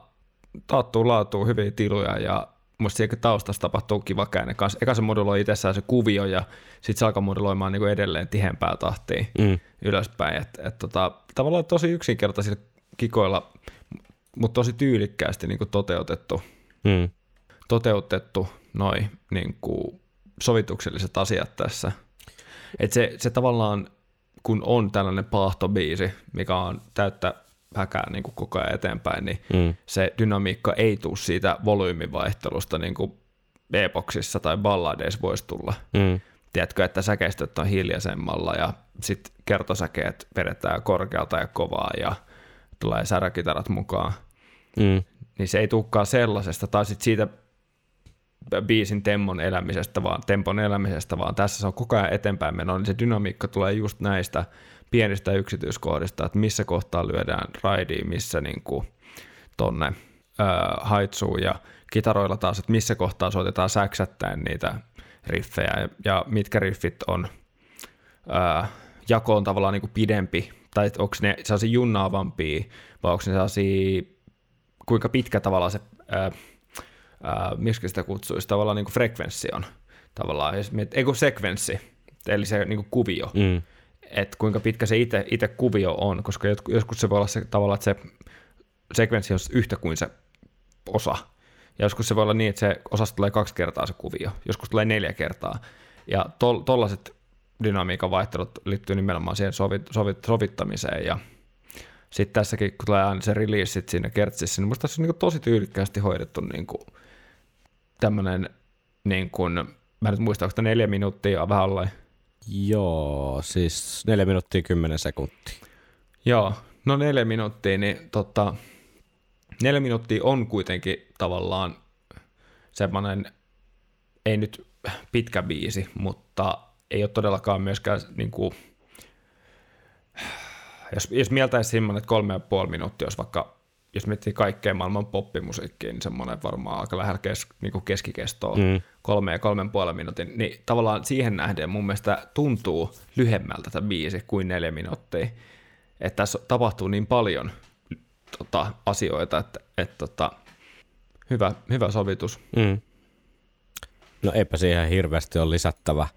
taattuu laatuu hyviä tiluja ja musta siellä taustassa tapahtuu kiva käänne kanssa. Eka se moduloi itsessään se kuvio ja sitten se alkaa moduloimaan niin edelleen tihempää tahtia Mm. ylöspäin. Et, et tota, tavallaan tosi yksinkertaisilla kikoilla, mutta tosi tyylikkäästi niin kuin toteutettu, Mm. toteutettu noi niin kuin sovitukselliset asiat tässä. Et se, se tavallaan, kun on tällainen paahtobiisi, mikä on täyttä häkää niin kuin koko ajan eteenpäin, niin Mm. se dynamiikka ei tule siitä volyymivaihtelusta niin kuin epoksissa tai balladeissa voisi tulla. Mm. Tiedätkö, että säkeistöt on hiljaisemmalla ja sitten kertosäkeet vedetään korkealta ja kovaa ja tulee säräkitarat mukaan. Mm. Niin se ei tulekaan sellaisesta, tai sitten siitä biisin tempon elämisestä, vaan, tempon elämisestä, vaan tässä se on koko ajan eteenpäin menoa, niin se dynamiikka tulee just näistä pienistä yksityiskohdista, että missä kohtaa lyödään raidiin, missä niin kuin tonne haitsuu ja kitaroilla taas, että missä kohtaa soitetaan säksättäen niitä riffejä ja, ja mitkä riffit on ö, jako on tavallaan niin kuin pidempi, tai onko ne sellaisia junnaavampia, vai onko ne sellaisia kuinka pitkä tavallaan se, ää, ää, miksi sitä kutsuisi, tavallaan niin kuin frekvenssi on. Tavallaan, ei kun sekvenssi, eli se niin kuin kuvio. Mm. Että kuinka pitkä se itse, itse kuvio on, koska joskus se voi olla se tavallaan, että se sekvenssi on yhtä kuin se osa. Ja joskus se voi olla niin, että se osasta tulee kaksi kertaa se kuvio, joskus tulee neljä kertaa. Ja tuollaiset dynamiikan vaihtelut liittyy nimenomaan siihen sovit, sovit, sovittamiseen. Ja sitten tässäkin, kun tulee aina se release siinä kertsissä, niin musta tässä on niin tosi tyylikkäästi hoidettu niin kuin tämmöinen, niin kuin, mä en nyt muista, onko neljä minuuttia vähän olla. Joo, siis 4 minuuttia 10 sekuntia. Joo, no neljä minuuttia, niin tota, neljä minuuttia on kuitenkin tavallaan semmoinen, ei nyt pitkä biisi, mutta ei ole todellakaan myöskään niin kuin, jos, jos mieltäisi semmoinen, että kolme ja puoli minuuttia olisi vaikka, jos miettii kaikkea maailman poppimusiikkia, niin semmoinen varmaan aika lähellä kes, niin kuin keskikestoa, mm. kolme ja kolmen puolen minuutin, niin tavallaan siihen nähden mun mielestä tuntuu lyhemmältä tämä biisi kuin neljä minuuttia. Että tässä tapahtuu niin paljon tota, asioita, että, että tota, hyvä, hyvä sovitus. Mm. No eipä siihen hirveästi ole lisättävä.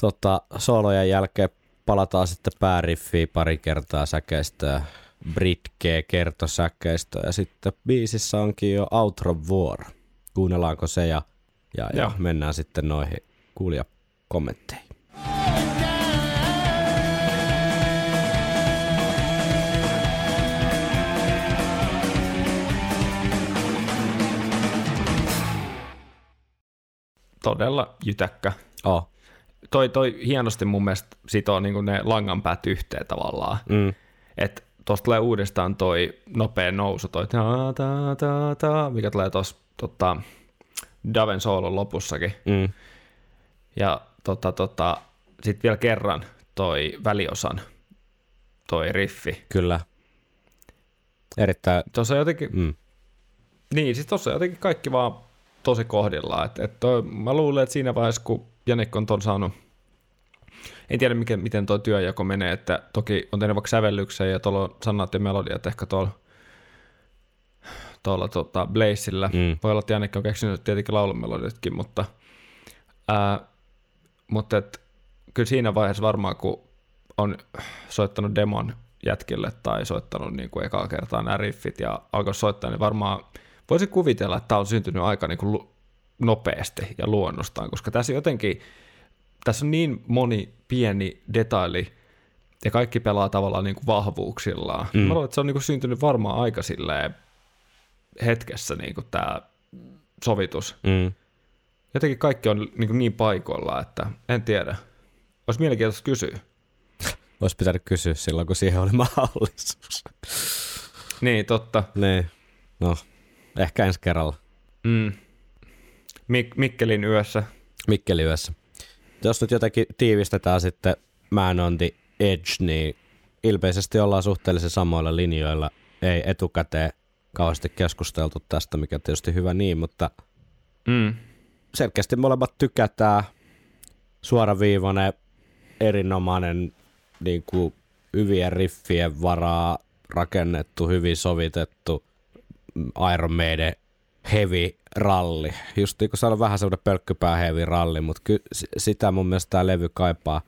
Tota, soolojen jälkeen palataan sitten pääriffiin pari kertaa säkeistöä, britkeä kertosäkeistöä ja sitten biisissä onkin jo outro vuoro. Kuunnellaanko se ja, ja, ja mennään sitten noihin kuulijakommentteihin. Todella jytäkkä. Oh. Toi, toi hienosti mun mielestä sitoo niin ne langanpäät yhteen tavallaan. Mm. Että tuosta tulee uudestaan toi nopea nousu, toi ta, ta, ta, ta, mikä tulee tuossa tota, Daven soolon lopussakin. Mm. Ja tota, tota, sitten vielä kerran toi väliosan, toi riffi. Kyllä. Erittäin, Tuossa jotenkin, mm. niin siis tuossa jotenkin kaikki vaan tosi kohdillaan. Et, et toi, mä luulen, että siinä vaiheessa, kun Janik on ton saanut, en tiedä miten, miten tuo työjako menee, että toki on tehnyt vaikka sävellyksen ja tuolla on sanat ja melodiat ehkä tuolla tuolla tota Blazeillä. Mm. Voi olla, että Janik on keksinyt tietenkin laulumelodiatkin, mutta, ää, mutta et, kyllä siinä vaiheessa varmaan, kun on soittanut demon jätkille tai soittanut niin kuin ekaa kertaa nämä riffit ja alkoi soittaa, niin varmaan voisin kuvitella, että tämä on syntynyt aika niin kuin nopeasti ja luonnostaan, koska tässä jotenkin, tässä on niin moni pieni detaili ja kaikki pelaa tavallaan niin kuin vahvuuksillaan. Mm. Mä luulen, että se on niin kuin syntynyt varmaan aika silleen hetkessä niin kuin tämä sovitus. Mm. Jotenkin kaikki on niin, kuin niin paikoillaan, että en tiedä. Olisi mielenkiintoista kysyä. Olisi pitänyt kysyä silloin, kun siihen oli mahdollisuus. Niin, totta. niin. No, ehkä ensi kerralla. Mm. Mik- Mikkelin yössä. Mikkeli yössä. Jos nyt jotenkin tiivistetään sitten Man on the Edge, niin ilmeisesti ollaan suhteellisen samoilla linjoilla. Ei etukäteen kauheasti keskusteltu tästä, mikä tietysti hyvä niin, mutta Mm. selkeästi molemmat tykätään. Suoraviivainen, erinomainen, niin kuin hyvien riffien varaa rakennettu, hyvin sovitettu mm, Iron Maiden heavy ralli. Just niin kuin sanoin, vähän semmoinen pölkkypää heavy ralli, mutta ky- sitä mun mielestä tämä levy kaipaa.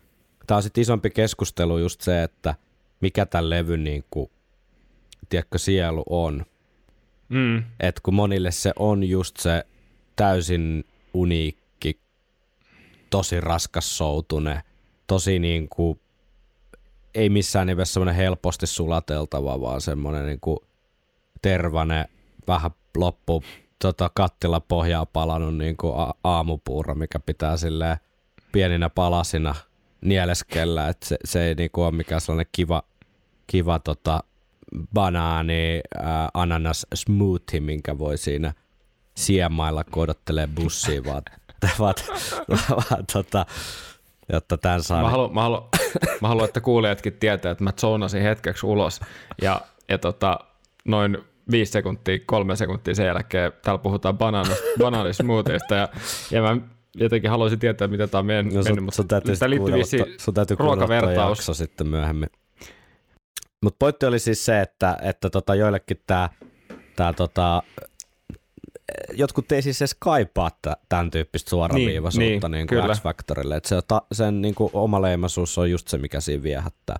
Tämä on sitten isompi keskustelu just se, että mikä tämän levyn niin kuin, tiedätkö, sielu on. Mm. Et kun monille se on just se täysin uniikki, tosi raskas soutune, tosi niin kuin, ei missään nimessä semmoinen helposti sulateltava, vaan semmoinen niin kuin tervane, vähän loppu tota, kattila pohjaa palannut niin kuin a- aamupuuro, mikä pitää silleen pieninä palasina nieleskellä, että se, se ei niin kuin ole mikään sellainen kiva, kiva tota, banaani, ää, ananas smoothie, minkä voi siinä siemailla, kun odottelee bussiin, vaan, vaan, vaan tota, jotta tämän saa. Mä haluan, mä, haluan, mä haluan, että kuulijatkin tietää, että mä zoonasin hetkeksi ulos ja, ja tota, noin viisi sekuntia, kolme sekuntia sen jälkeen täällä puhutaan banaanismoothieista ja, ja mä jotenkin haluaisin tietää, mitä tää on men, No, mennyt, mutta sit liittyy vissiin sun täytyy ruokavertaus. sitten myöhemmin. Mutta pointti oli siis se, että, että tota joillekin tämä tää tota, jotkut ei siis edes kaipaa tä- tämän tyyppistä suoraviivaisuutta Niin, niin, niin. X-Factorille. Että se, sen niin kuin oma leimaisuus on just se, mikä siinä viehättää.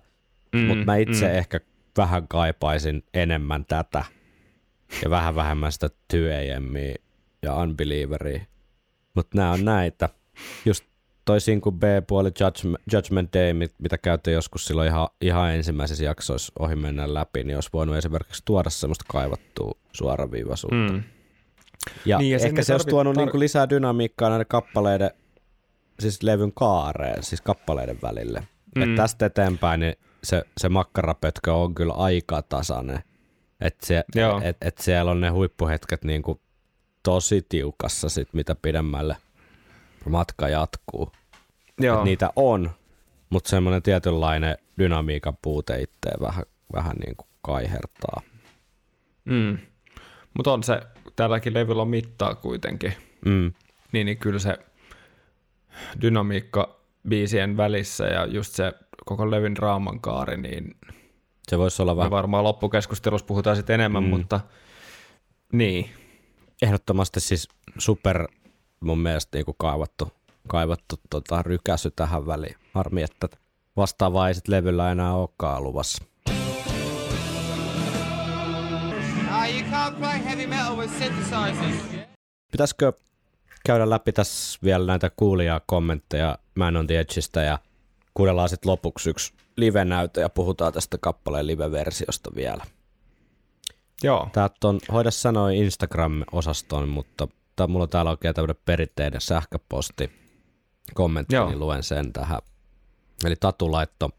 Mm, Mutta mä itse mm. ehkä vähän kaipaisin enemmän tätä ja vähän vähemmän sitä 2AMia ja Unbelieveria. Mutta nämä on näitä. Just toisin kuin B-puoli Judgment, Judgment Day, mit- mitä käytiin joskus silloin ihan, ihan ensimmäisissä jaksoissa ohi mennä läpi, niin olisi voinut esimerkiksi tuoda semmoista kaivattua suoraviivaisuutta. Mm. Ja, Niin, niin, ja ehkä se olisi tuonut tar- niinku lisää dynamiikkaa näiden kappaleiden, siis levyn kaareen, siis kappaleiden välille. Mm. Et tästä eteenpäin niin se, se makkarapötkö on kyllä aika tasainen. Että se, et, et siellä on ne huippuhetket niinku tosi tiukassa sit, mitä pidemmälle matka jatkuu. Joo. Et niitä on, mutta semmoinen tietynlainen dynamiikan puute itteen vähän, vähän niinku kaihertaa. Mm. Mutta on se, tälläkin levyllä on mittaa kuitenkin, Mm. niin, niin kyllä se dynamiikka biisien välissä ja just se koko levyn draaman kaari, niin Se voisi olla me vähän varmaan loppukeskustelussa puhutaan sitten enemmän, mm. mutta niin, ehdottomasti siis super mun mielestä niinku kaivattu, kaivattu tota, rykäsy tähän väliin. Harmi, että vastaavaa ei sit levyllä enää olekaan luvassa. Ah. Pitäisikö käydä läpi tässä vielä näitä kuulijaa kommentteja Man on the Edgeistä ja kuunnellaan sitten lopuksi yksi live-näyte ja puhutaan tästä kappaleen live-versiosta vielä. joo, Täältä on, hoida sanoi Instagram-osaston, mutta tää, mulla on täällä oikein tämmöinen perinteinen sähköposti kommentti, Joo. niin luen sen tähän. Eli Tatu laitto.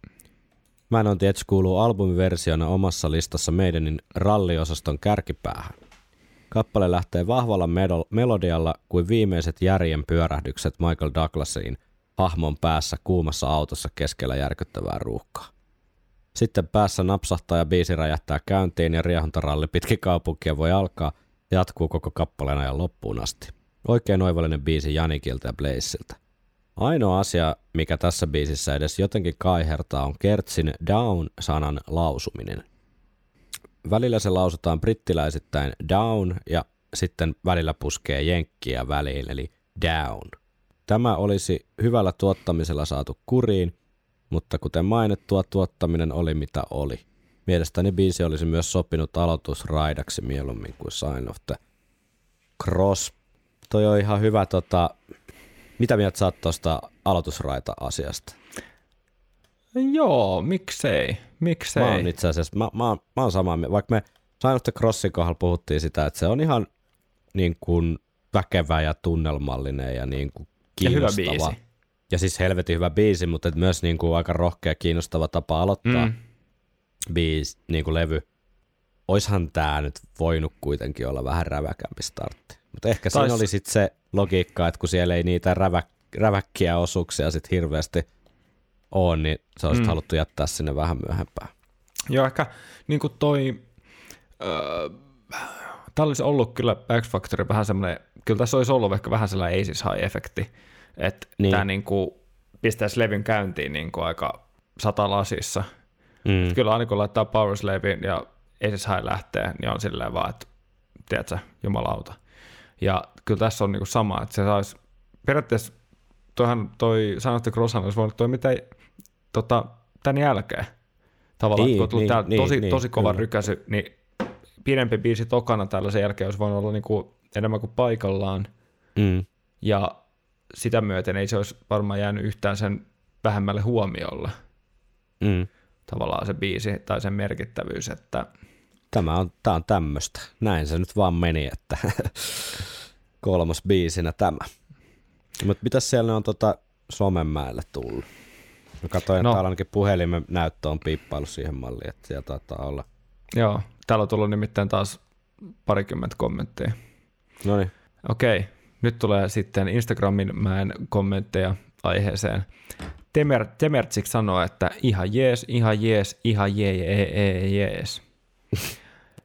Mä en Edge kuuluu albumiversiona omassa listassa meidänin ralliosaston kärkipäähän. Kappale lähtee vahvalla medol- melodialla kuin viimeiset järjen pyörähdykset Michael Douglasiin hahmon päässä kuumassa autossa keskellä järkyttävää ruuhkaa. Sitten päässä napsahtaa ja biisi räjähtää käyntiin ja riehontaralli pitkin kaupunkia voi alkaa ja jatkuu koko kappaleen ajan loppuun asti. Oikein oivallinen biisi Janikilta ja Blazeilta. Ainoa asia, mikä tässä biisissä edes jotenkin kaihertaa, on Kertsin down-sanan lausuminen. Välillä se lausutaan brittiläisittäin down ja sitten välillä puskee jenkkiä väliin, eli down. Tämä olisi hyvällä tuottamisella saatu kuriin, mutta kuten mainittua, tuottaminen oli mitä oli. Mielestäni biisi olisi myös sopinut aloitusraidaksi mieluummin kuin Sign of the Cross. Toi on ihan hyvä, tota, mitä mieltä sä oot tuosta aloitusraita-asiasta? joo, miksei, miksei. Mä oon itse asiassa, mä, mä, mä oon samaa mieltä. Vaikka me Sign of the Crossin kohdalla puhuttiin sitä, että se on ihan niin kuin väkevä ja tunnelmallinen ja niin kuin Ja hyvä kiinnostava. biisi. Ja siis helvetin hyvä biisi, mutta et myös niin kuin aika rohkea kiinnostava tapa aloittaa Mm. biisi, niin kuin levy. Oishan tää nyt voinut kuitenkin olla vähän räväkämpi startti. Mutta ehkä siinä Tais- oli sitten se logiikka, että kun siellä ei niitä rävä, räväkkiä osuuksia sit hirveästi ole, niin se olisi mm. haluttu jättää sinne vähän myöhempään. Joo, ehkä niin kuin toi, öö, tämä olisi ollut kyllä X Factory vähän semmoinen, kyllä tässä olisi ollut ehkä vähän sellainen Aces High-efekti, että niin. Tämä niin kuin pistäisi levyn käyntiin niin kuin aika satalasissa. Mm. Kyllä aina kun laittaa Power Slavein ja High lähtee, niin on silleen vaan, että tiedätkö, jumalauta. Ja kyllä tässä on niin kuin sama, että se saisi, periaatteessa toihan toi sanotte Crossan olisi voinut toimia mitä, tota, tämän jälkeen. Tavallaan, Niin, kun on tullut niin, niin, tosi, niin, tosi kova kyllä. rykäsy, niin pidempi biisi tokana tällaisen jälkeen olisi voinut olla niin kuin enemmän kuin paikallaan. Mm. Ja sitä myöten ei se olisi varmaan jäänyt yhtään sen vähemmälle huomiolle Mm. tavallaan se biisi tai sen merkittävyys, että Tämä on, tää on tämmöstä. Näin se nyt vaan meni, että kolmas biisinä tämä. Mutta mitäs siellä on tota Somenmäelle tullut? Mä katsoin, No. että täällä ainakin puhelimen näyttö on piippailu siihen malliin, että siellä taitaa olla. joo, täällä on tullut nimittäin taas parikymmentä kommenttia. No niin, Okei, nyt tulee sitten Instagramin mäen kommentteja aiheeseen. Temer, Temertsik sanoo, että ihan jees, ihan jees, ihan jee, jee, jee, jees.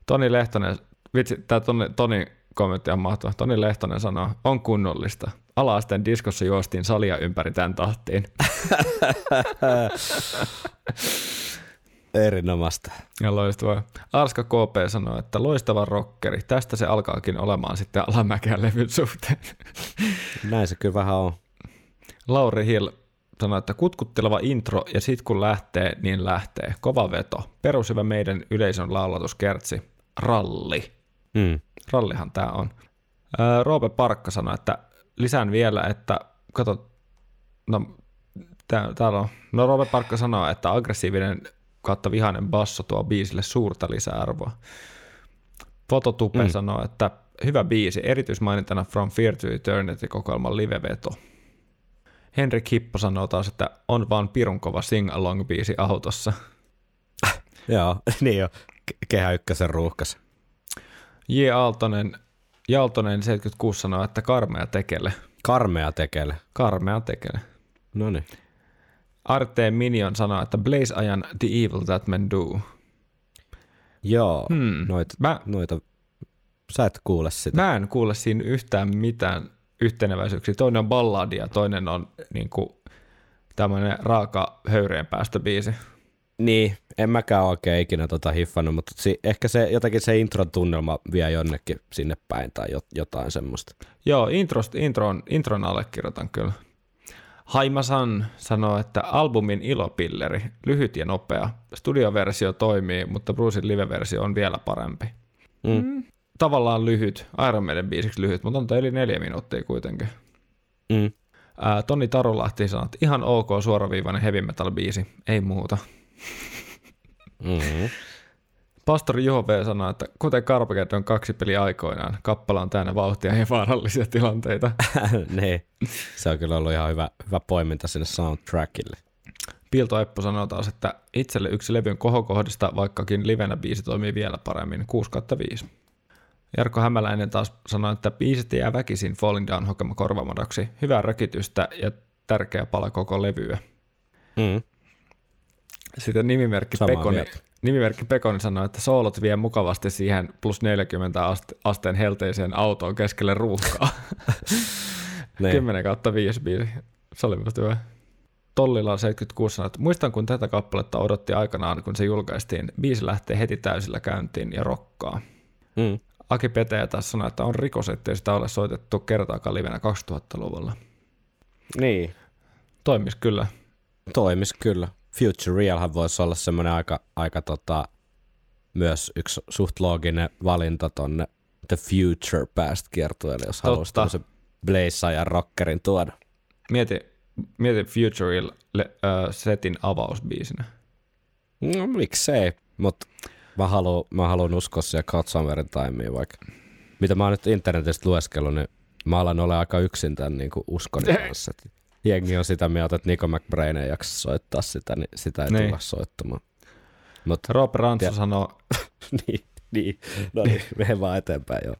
Toni Lehtonen, vitsi, tämä Toni, Toni kommentti on mahtava. Toni Lehtonen sanoo, on kunnollista. Alaasteen diskossa juostiin salia ympäri tämän tahtiin. Erinomaista. Ja loistavaa. Arska KP sanoo, että loistava rockeri. Tästä se alkaakin olemaan sitten alamäkeä levyn suhteen. Näin se kyllä vähän on. Lauri Hill sanoi, että kutkutteleva intro ja sit kun lähtee, niin lähtee. Kova veto. Perushyvä meidän yleisön laulatuskertsi. Ralli. Mm. Rallihan tämä on. Roope Parkka sanoi, että lisään vielä, että kato, no tää, täällä on, no Roope Parkka sanoo, että aggressiivinen kautta vihainen basso tuo biisille suurta lisäarvoa. Fototupe mm. sanoo, että hyvä biisi, erityismainintana From Fear to Eternity kokoelman liveveto. Henrik Hippo sanoo taas, että on vaan pirun kova sing-along biisi autossa. Joo, niin jo. Ke- Kehä ykkösen ruuhkas. J. Aaltonen, Jaltonen 76 sanoo, että karmea tekele. Karmea tekele. Karmea tekele. No niin. Arte Minion sanoo, että Blaze ajan The Evil That Men Do. Joo, Hmm. noita, Mä, noita, sä et kuule sitä. mä en kuule siinä yhtään mitään yhteneväisyyksiä. Toinen on balladi ja toinen on niin kuin, tämmöinen raaka höyreen päästöbiisi. Niin, en mäkään oikein ikinä tota hiffannut, mutta si- ehkä se, jotenkin se intron tunnelma vie jonnekin sinne päin tai jot- jotain semmoista. Joo, introst, intron, intron allekirjoitan kyllä. Haimasan sanoo, että albumin ilopilleri, lyhyt ja nopea. Studioversio toimii, mutta Brucein live-versio on vielä parempi. Mm. Tavallaan lyhyt, Iron Maiden biisiksi lyhyt, mutta on yli neljä minuuttia kuitenkin. Mm. Ää, Toni Tarulahti sanoo, että ihan ok suoraviivainen heavy metal biisi, ei muuta. Mm-hmm. Pastori Juho V sanoo, että kuten Carmageddon kaksi peliä aikoinaan, kappale on täynnä vauhtia ja vaarallisia tilanteita. niin, se on kyllä ollut ihan hyvä, hyvä poiminta sinne soundtrackille. Pilto Eppu sanoo taas, että itselle yksi levyn kohokohdista, vaikkakin livenä biisi toimii vielä paremmin, 6 5. Jarkko Hämäläinen taas sanoi, että biisit jää väkisin Falling Down hokema korvamadaksi. Hyvää rökitystä ja tärkeä pala koko levyä. Mm. Sitten nimimerkki Samaa Pekoni, mieltä. Nimimerkki Pekoni sanoi, että soolot vie mukavasti siihen plus 40 aste, asteen helteiseen autoon keskelle ruuhkaa. Niin. 10 kautta 5 biisi. Se oli minusta hyvä. Tollilla 76 sanoi, että muistan kun tätä kappaletta odotti aikanaan, kun se julkaistiin. Biisi lähtee heti täysillä käyntiin ja rokkaa. Mm. Aki Petäjä taas sanoi, että on rikos, ettei sitä ole soitettu kertaakaan livenä 2000-luvulla. Niin, Toimis kyllä. toimis kyllä. Future Realhan voisi olla semmoinen aika, aika tota, myös yksi suht looginen valinta tonne The Future Past kiertueelle, jos haluaisi tämmöisen Blaze ja rockerin tuoda. Mieti, mieti Future uh, setin avausbiisinä. No miksei, mutta mä haluan, mä haluan uskoa siihen Katsamerin taimiin vaikka. Mitä mä oon nyt internetistä lueskellut, niin mä alan olla aika yksin tämän niin uskoni kanssa. Et Jengi on sitä mieltä, että Nico McBrain ei jaksa soittaa sitä, niin sitä ei Niin. tulla soittamaan. Mutta Rob Rantsu Tiedä. sanoo, niin, niin, no niin, mene vaan eteenpäin joo.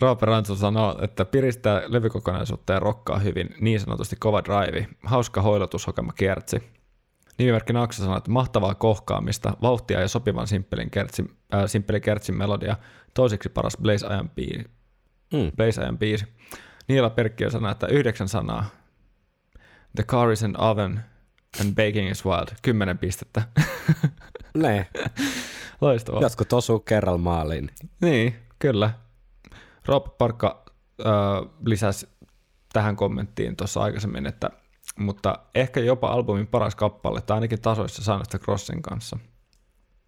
Roope Rantsu sanoo, että piristää levykokonaisuutta ja rokkaa hyvin, niin sanotusti kova drive, hauska hoilotus hokema kiertsi. Nimimerkki Naksa sanoo, että mahtavaa kohkaamista, vauhtia ja sopivan simppelin kertsin, äh, simppeli kertsin melodia, toiseksi paras Blaze-ajan biisi. Mm. Blaze-ajan biisi. Niila Perkkiö sanoo, että yhdeksän sanaa. The car is an oven and baking is wild. Kymmenen pistettä. Ne, Loistavaa. jotkut osuu kerralla maaliin. Niin, kyllä. Rob Parkka äh, lisäsi tähän kommenttiin tuossa aikaisemmin, että mutta ehkä jopa albumin paras kappale, tai ainakin tasoissa Sanasta Crossin kanssa.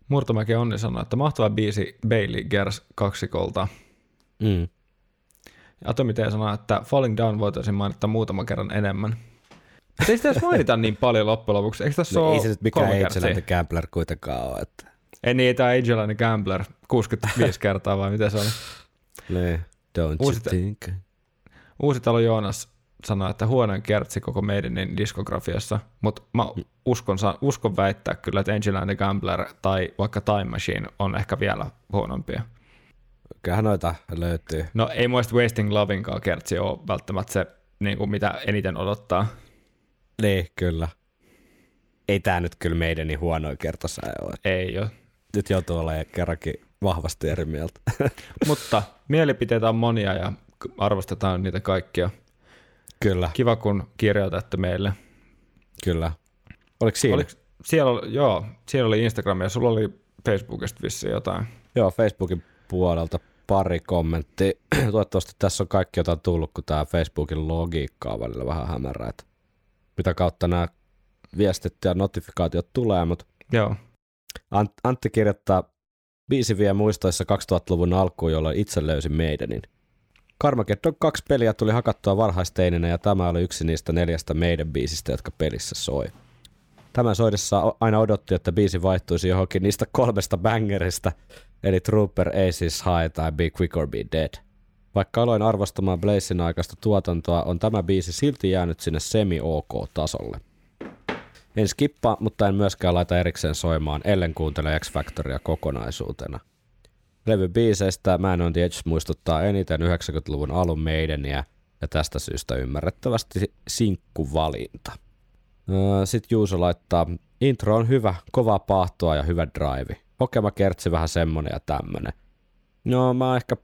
Murtomäki Onni sanoi, että mahtava biisi Bailey Gers kaksikolta. Mm. Atomi T sanoi, että Falling Down voitaisiin mainita muutaman kerran enemmän. Mutta ei sitä edes mainita niin paljon loppujen lopuksi. Eikö tässä No, ole ei se nyt mikään Angel Gambler kuitenkaan ole. Että. Ei niin, tämä Angel and Gambler 65 kertaa vai mitä se oli? Ne, don't Uusit- you think? Uusitalo Joonas sanoi, että huonoin kertsi koko meidän diskografiassa, mutta mä uskon, sa- uskon väittää kyllä, että Angel and the Gambler tai vaikka Time Machine on ehkä vielä huonompia. Kyllähän noita löytyy. No ei muista Wasting Lovinkaan kertsi ole välttämättä se, niin kuin mitä eniten odottaa. Niin, kyllä. Ei tää nyt kyllä meidän niin huonoin kertosäe ole. Ei ole. Nyt joutuu olemaan kerrankin vahvasti eri mieltä. Mutta mielipiteitä on monia ja arvostetaan niitä kaikkia. kyllä, Kiva, kun kirjoitatte meille. kyllä. Oliko siinä? Oliko, siellä, oli, joo, siellä oli Instagram ja sulla oli Facebookista vissiin jotain. Joo, Facebookin puolelta pari kommenttia. Toivottavasti tässä on kaikki jotain tullut, kun tämä Facebookin logiikka on välillä vähän hämärää, että mitä kautta nämä viestit ja notifikaatiot tulee, mutta Joo. Ant- Antti kirjoittaa, biisi vie muistoissa 2000-luvun alkuun, jolloin itse löysin meidänin. Carmageddon kaksi peliä tuli hakattua varhaisteininä ja tämä oli yksi niistä neljästä meidän biisistä, jotka pelissä soi. Tämän soidessa aina odotti, että biisi vaihtuisi johonkin niistä kolmesta bangerista, eli Trooper, Aces High tai Be Quick or Be Dead. Vaikka aloin arvostamaan Blazin aikaista tuotantoa, on tämä biisi silti jäänyt sinne semi-OK-tasolle. En skippaa, mutta en myöskään laita erikseen soimaan, ellen kuuntele X-Factoria kokonaisuutena. Levy biiseistä Man on the Edge muistuttaa eniten 90-luvun alun meidäniä ja tästä syystä ymmärrettävästi sinkkuvalinta. Sitten Juuso laittaa, intro on hyvä, kovaa paahtoa ja hyvä drive. Hokema kertsi vähän semmonen ja tämmönen. No mä ehkä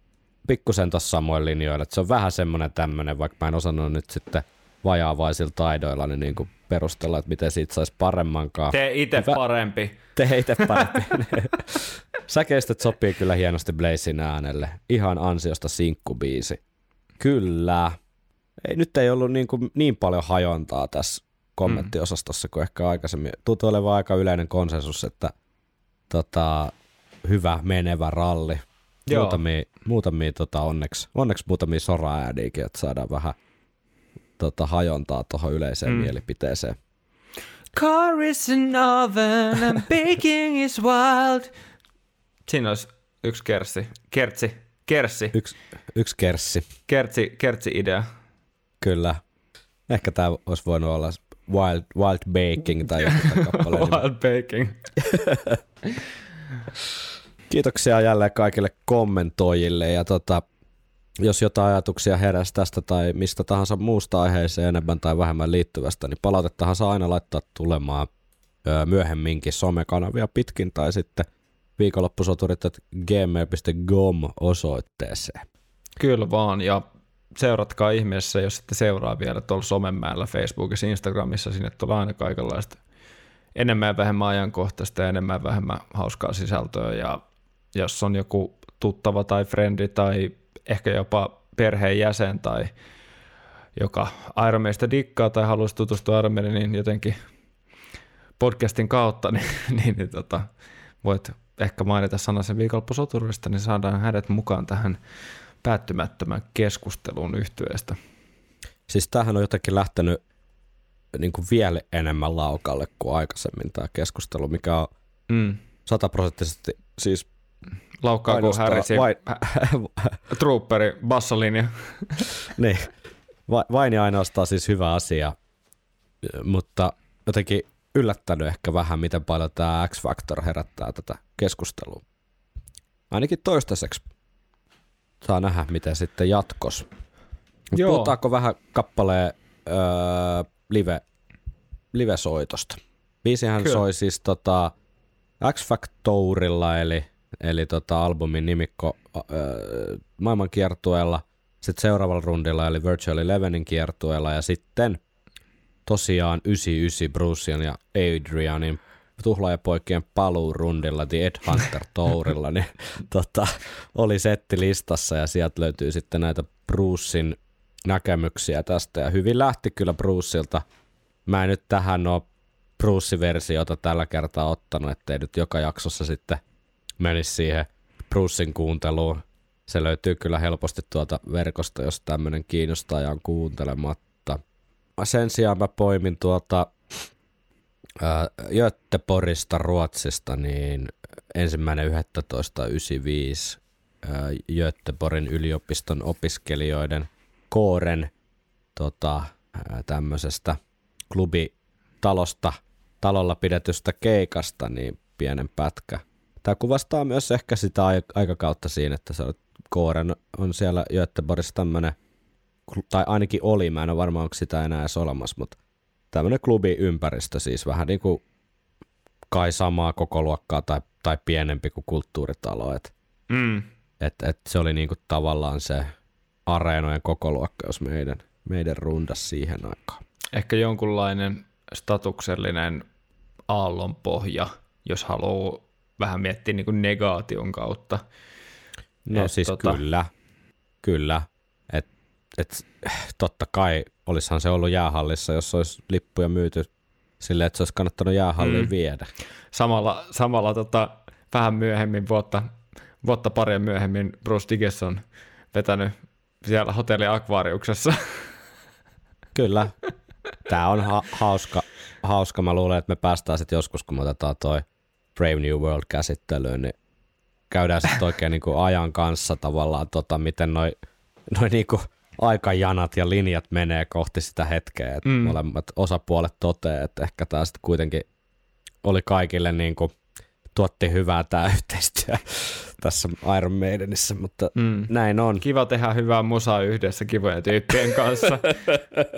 pikkusen tossa samoin linjoilla, että se on vähän semmonen tämmönen, vaikka mä en osannut nyt sitten vajaavaisilla taidoilla niin, niin kuin perustella, että miten siitä saisi paremmankaan. Tee itse Hyvä. parempi. Tee itse parempi. Säkeistöt sopii kyllä hienosti Blazin äänelle. Ihan ansiosta sinkkubiisi. Kyllä. Ei, nyt ei ollut niin, kuin niin paljon hajontaa tässä kommenttiosastossa kuin ehkä aikaisemmin. Tuntuu olevan aika yleinen konsensus, että tota, hyvä menevä ralli. Joo. Muutamia, muutamia tota, onneksi, onneksi muutamia sora-ääniäkin, että saadaan vähän tota, hajontaa tuohon yleiseen mm. mielipiteeseen. Car is an oven and baking is wild. Siinä olisi yksi kersi. Kertsi. Kerssi. Yksi, yksi kerssi. Kertsi, kertsi idea. Kyllä. Ehkä tämä olisi voinut olla Wild, wild Baking tai joku kappaleen nimi. Wild baking. Kiitoksia jälleen kaikille kommentoijille ja tota, jos jotain ajatuksia heräsi tästä tai mistä tahansa muusta aiheeseen enemmän tai vähemmän liittyvästä, niin palautettahan saa aina laittaa tulemaan myöhemminkin somekanavia pitkin tai sitten viikonloppusoturit gmail.com osoitteeseen. Kyllä vaan, ja seuratkaa ihmeessä, jos ette seuraa vielä tuolla somenmäellä, Facebookissa, Instagramissa, sinne tulee aina kaikenlaista enemmän ja vähemmän ajankohtaista ja enemmän ja vähemmän hauskaa sisältöä, ja jos on joku tuttava tai frendi tai ehkä jopa perheenjäsen tai joka Iron Manista dikkaa tai haluaisi tutustua Iron Maniin, niin jotenkin podcastin kautta, niin, niin, niin tota, voit ehkä mainita sanasen viikonloppusoturista, niin saadaan hänet mukaan tähän päättymättömän keskustelun yhtyeestä. Siis tämähän on jotenkin lähtenyt niin kuin vielä enemmän laukalle kuin aikaisemmin tämä keskustelu, mikä on Mm. sataprosenttisesti siis Laukkaa kuin ainoastaan Harrisin vain, trooperi, bassolinja. niin, va- vain ja ainoastaan siis hyvä asia, mutta jotenkin yllättänyt ehkä vähän, miten paljon tämä X-Factor herättää tätä keskustelua. Ainakin toistaiseksi. Saa nähdä, miten sitten jatkos. Joo. Puhutaanko vähän kappaleen öö, live, live-soitosta? Biisihän Kyllä. soi siis tota X-Factorilla, eli, eli tota albumin nimikko öö, maailmankiertueella, sitten seuraavalla rundilla, eli Virtual Elevenin kiertueella, ja sitten tosiaan 99 Brucean ja Adrianin tuhlaajapoikien paluurundilla The Ed Hunter Tourilla, niin tota, oli setti listassa ja sieltä löytyy sitten näitä Brucein näkemyksiä tästä ja hyvin lähti kyllä Bruceilta. Mä en nyt tähän ole Bruce-versiota tällä kertaa ottanut, ettei nyt joka jaksossa sitten menisi siihen Brucein kuunteluun. Se löytyy kyllä helposti tuolta verkosta, jos tämmöinen kiinnostaa ja on kuuntelematta. Sen sijaan mä poimin tuolta ää, Göteborgista Ruotsista, niin ensimmäinen 11.95 ää, Göteborgin yliopiston opiskelijoiden kooren tota, ää, tämmöisestä klubitalosta, talolla pidetystä keikasta, niin pienen pätkä. Tämä kuvastaa myös ehkä sitä ai- aikakautta siinä, että se on, kooren on siellä Göteborgissa tämmöinen, tai ainakin oli, mä en ole varma, onko sitä enää edes olemassa, mutta tämmöinen klubiympäristö siis vähän niin kuin kai samaa koko luokkaa tai, tai pienempi kuin kulttuuritalo, että Mm. et, et se oli niinku tavallaan se areenojen kokoluokka, jos meidän, meidän rundas siihen aikaan. Ehkä jonkunlainen statuksellinen aallonpohja, jos haluaa vähän miettiä niin kuin negaation kautta. No Et siis tota- kyllä, kyllä. Et, et, totta kai olisihan se ollut jäähallissa, jos olisi lippuja myyty silleen, että se olisi kannattanut jäähalliin Mm. viedä. Samalla, samalla tota, vähän myöhemmin, vuotta, vuotta paria myöhemmin, Bruce Digges on vetänyt siellä hotelli Akvaariuksessa. Kyllä. Tämä on ha- hauska, hauska. Mä luulen, että me päästään sitten joskus, kun me otetaan toi Brave New World käsittelyyn, niin käydään sitten oikein niinku ajan kanssa tavallaan, tota, miten noi, noi niinku aikajanat ja linjat menee kohti sitä hetkeä, että Mm. mm. molemmat osapuolet toteaa, että ehkä tämä sitten kuitenkin oli kaikille niinku, tuotti hyvää tämä yhteistyö tässä Iron Maidenissä, mutta Mm. näin on. Kiva tehdä hyvää musaa yhdessä kivojen tyyppien kanssa.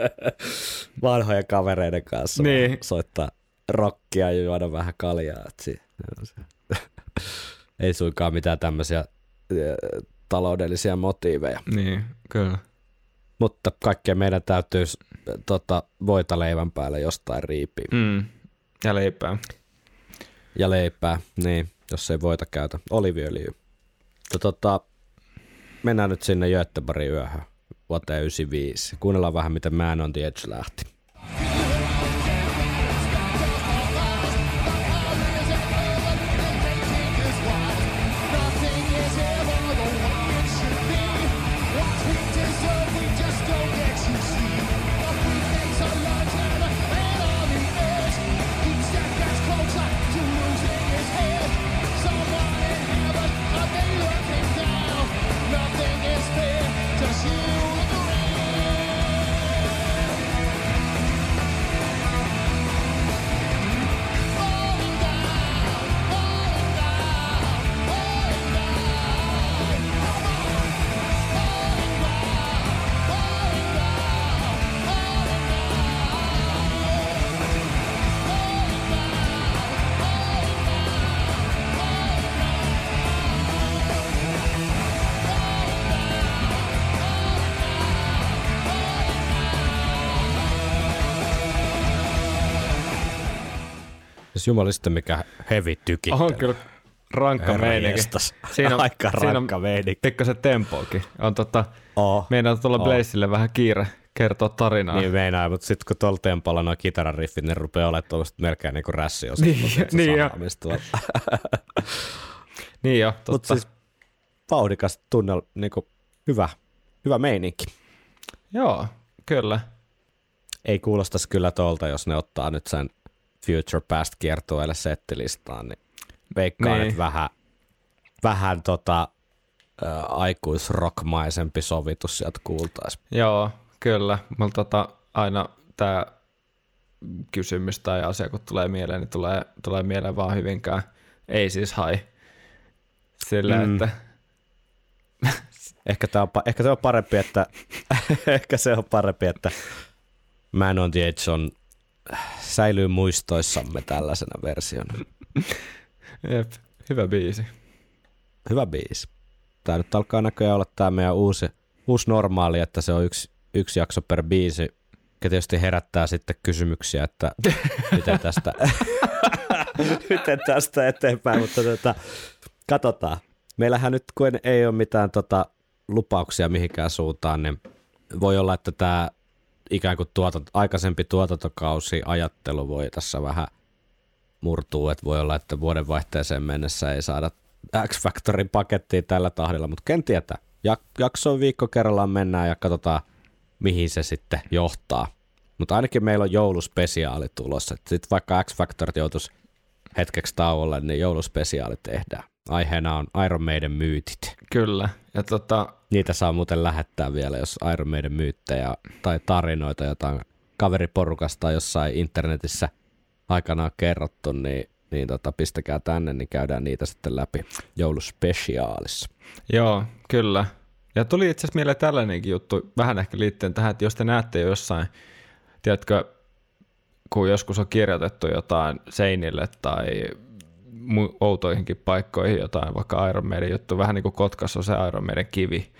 vanhojen kavereiden kanssa Niin. niin. soittaa rockia ja juoda vähän kaljaa. Et si- on se. Ei suinkaan mitään tämmöisiä ö, taloudellisia motiiveja. niin, kyllä. Mutta kaikkea meidän täytyy s- tota, voita leivän päälle jostain riipiä. Mm. Ja leipää. Ja leipää, niin, jos ei voita käytä. Oliviöljyä. Mutta tota, mennään nyt sinne Göteborgin yöhön vuoteen 95. Kuunnellaan vähän, miten Man on the Edge lähti. Jumalista mikä heavy tykittely. On kyllä rankka meininki. Siinä on, Aika rankka meininki. pikkasen tempoakin. On tota, Oh. meidän tulla Oh. Blazeille vähän kiire kertoa tarinaa. Niin meinaa, mutta sitten kun tuolla tempolla nuo kitarariffit, ne rupeaa olemaan tuollaista melkein niinku rässiosa. Niin, niin jo. Niin jo, totta. Mutta siis vauhdikas tunnel, niinku hyvä, hyvä meininki. Joo, kyllä. Ei kuulostaisi kyllä tuolta, jos ne ottaa nyt sen Future Past kiertueelle settilistaan, niin veikkaan, Niin. että vähän, vähän tota, ä, aikuisrockmaisempi sovitus sieltä kuultaisiin. Joo, kyllä. Mulla tota, aina tämä kysymys tai asia, kun tulee mieleen, niin tulee, tulee mieleen vaan hyvinkään ei siis hai. Sillä, mm. Että Ehkä, tää on, ehkä se on parempi, että ehkä se on parempi, että Man on the Edge on, säilyy muistoissamme tällaisena versiona. jep, hyvä biisi. Hyvä biisi. Tämä nyt alkaa näköjään olla tämä meidän uusi, uusi normaali, että se on yksi, yksi jakso per biisi, joka tietysti herättää sitten kysymyksiä, että miten tästä, miten tästä eteenpäin, mutta tota, katsotaan. Meillähän nyt kun ei ole mitään tota, lupauksia mihinkään suuntaan, niin voi olla, että tämä ikään kuin tuotanto, aikaisempi tuotantokausi ajattelu voi tässä vähän murtuu, että voi olla, että vuodenvaihteeseen mennessä ei saada X-Factorin pakettiin tällä tahdilla, mutta ken tietää. Jak- jaksoon viikko kerrallaan mennään ja katsotaan, mihin se sitten johtaa. Mutta ainakin meillä on jouluspesiaali tulossa. Sitten vaikka X-Factor joutuisi hetkeksi tauolle, niin jouluspesiaali tehdään. Aiheena on Iron Maiden myytit. Kyllä. Ja tota, Niitä saa muuten lähettää vielä, jos Iron Maiden myyttejä tai tarinoita jotain kaveriporukasta jossain internetissä aikanaan kerrottu, niin, niin tota, pistäkää tänne, niin käydään niitä sitten läpi jouluspesiaalissa. joo, kyllä. Ja tuli itse asiassa mieleen tällainenkin juttu, vähän ehkä liittyen tähän, että jos te näette jossain, tiedätkö, kun joskus on kirjoitettu jotain seinille tai outoihinkin paikkoihin jotain, vaikka Iron Maiden juttu, vähän niin kuin Kotkassa on se Iron Maiden kivi.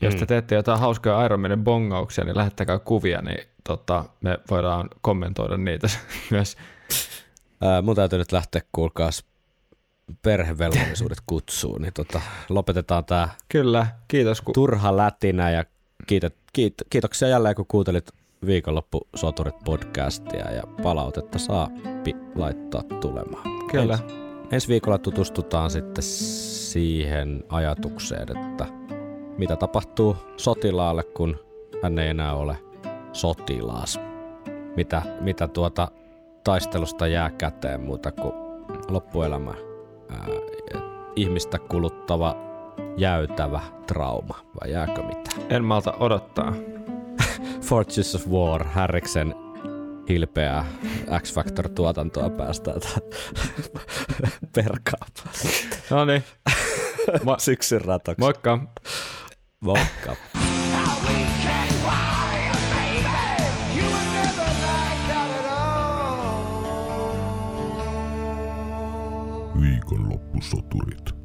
Jos te Mm. teette jotain hauskaa Iron Maiden bongauksia, niin lähettäkää kuvia, niin tota, me voidaan kommentoida niitä myös Ää, mun täytyy nyt lähteä kuulkaas perhevelvollisuudet kutsuun, niin tota, lopetetaan tää Kyllä, kiitos kun turha lätinä ja kiitot, kiit, kiitoksia jälleen kun kuuntelit viikonloppu Soturit podcastia ja palautetta saa pi- laittaa tulemaan. Kyllä. Ensi, ensi viikolla tutustutaan sitten siihen ajatukseen, että mitä tapahtuu sotilaalle, kun hän ei enää ole sotilaas. Mitä, mitä tuota taistelusta jää käteen muuta kuin loppuelämä ää, ihmistä kuluttava jäytävä trauma, vai jääkö mitään? en malta odottaa. Fortunes of War, Härriksen hilpeää X-Factor-tuotantoa päästään perkaamaan. No niin, Mo- Syksyn ratoksi. moikka. Moikka. Viikonloppusoturit.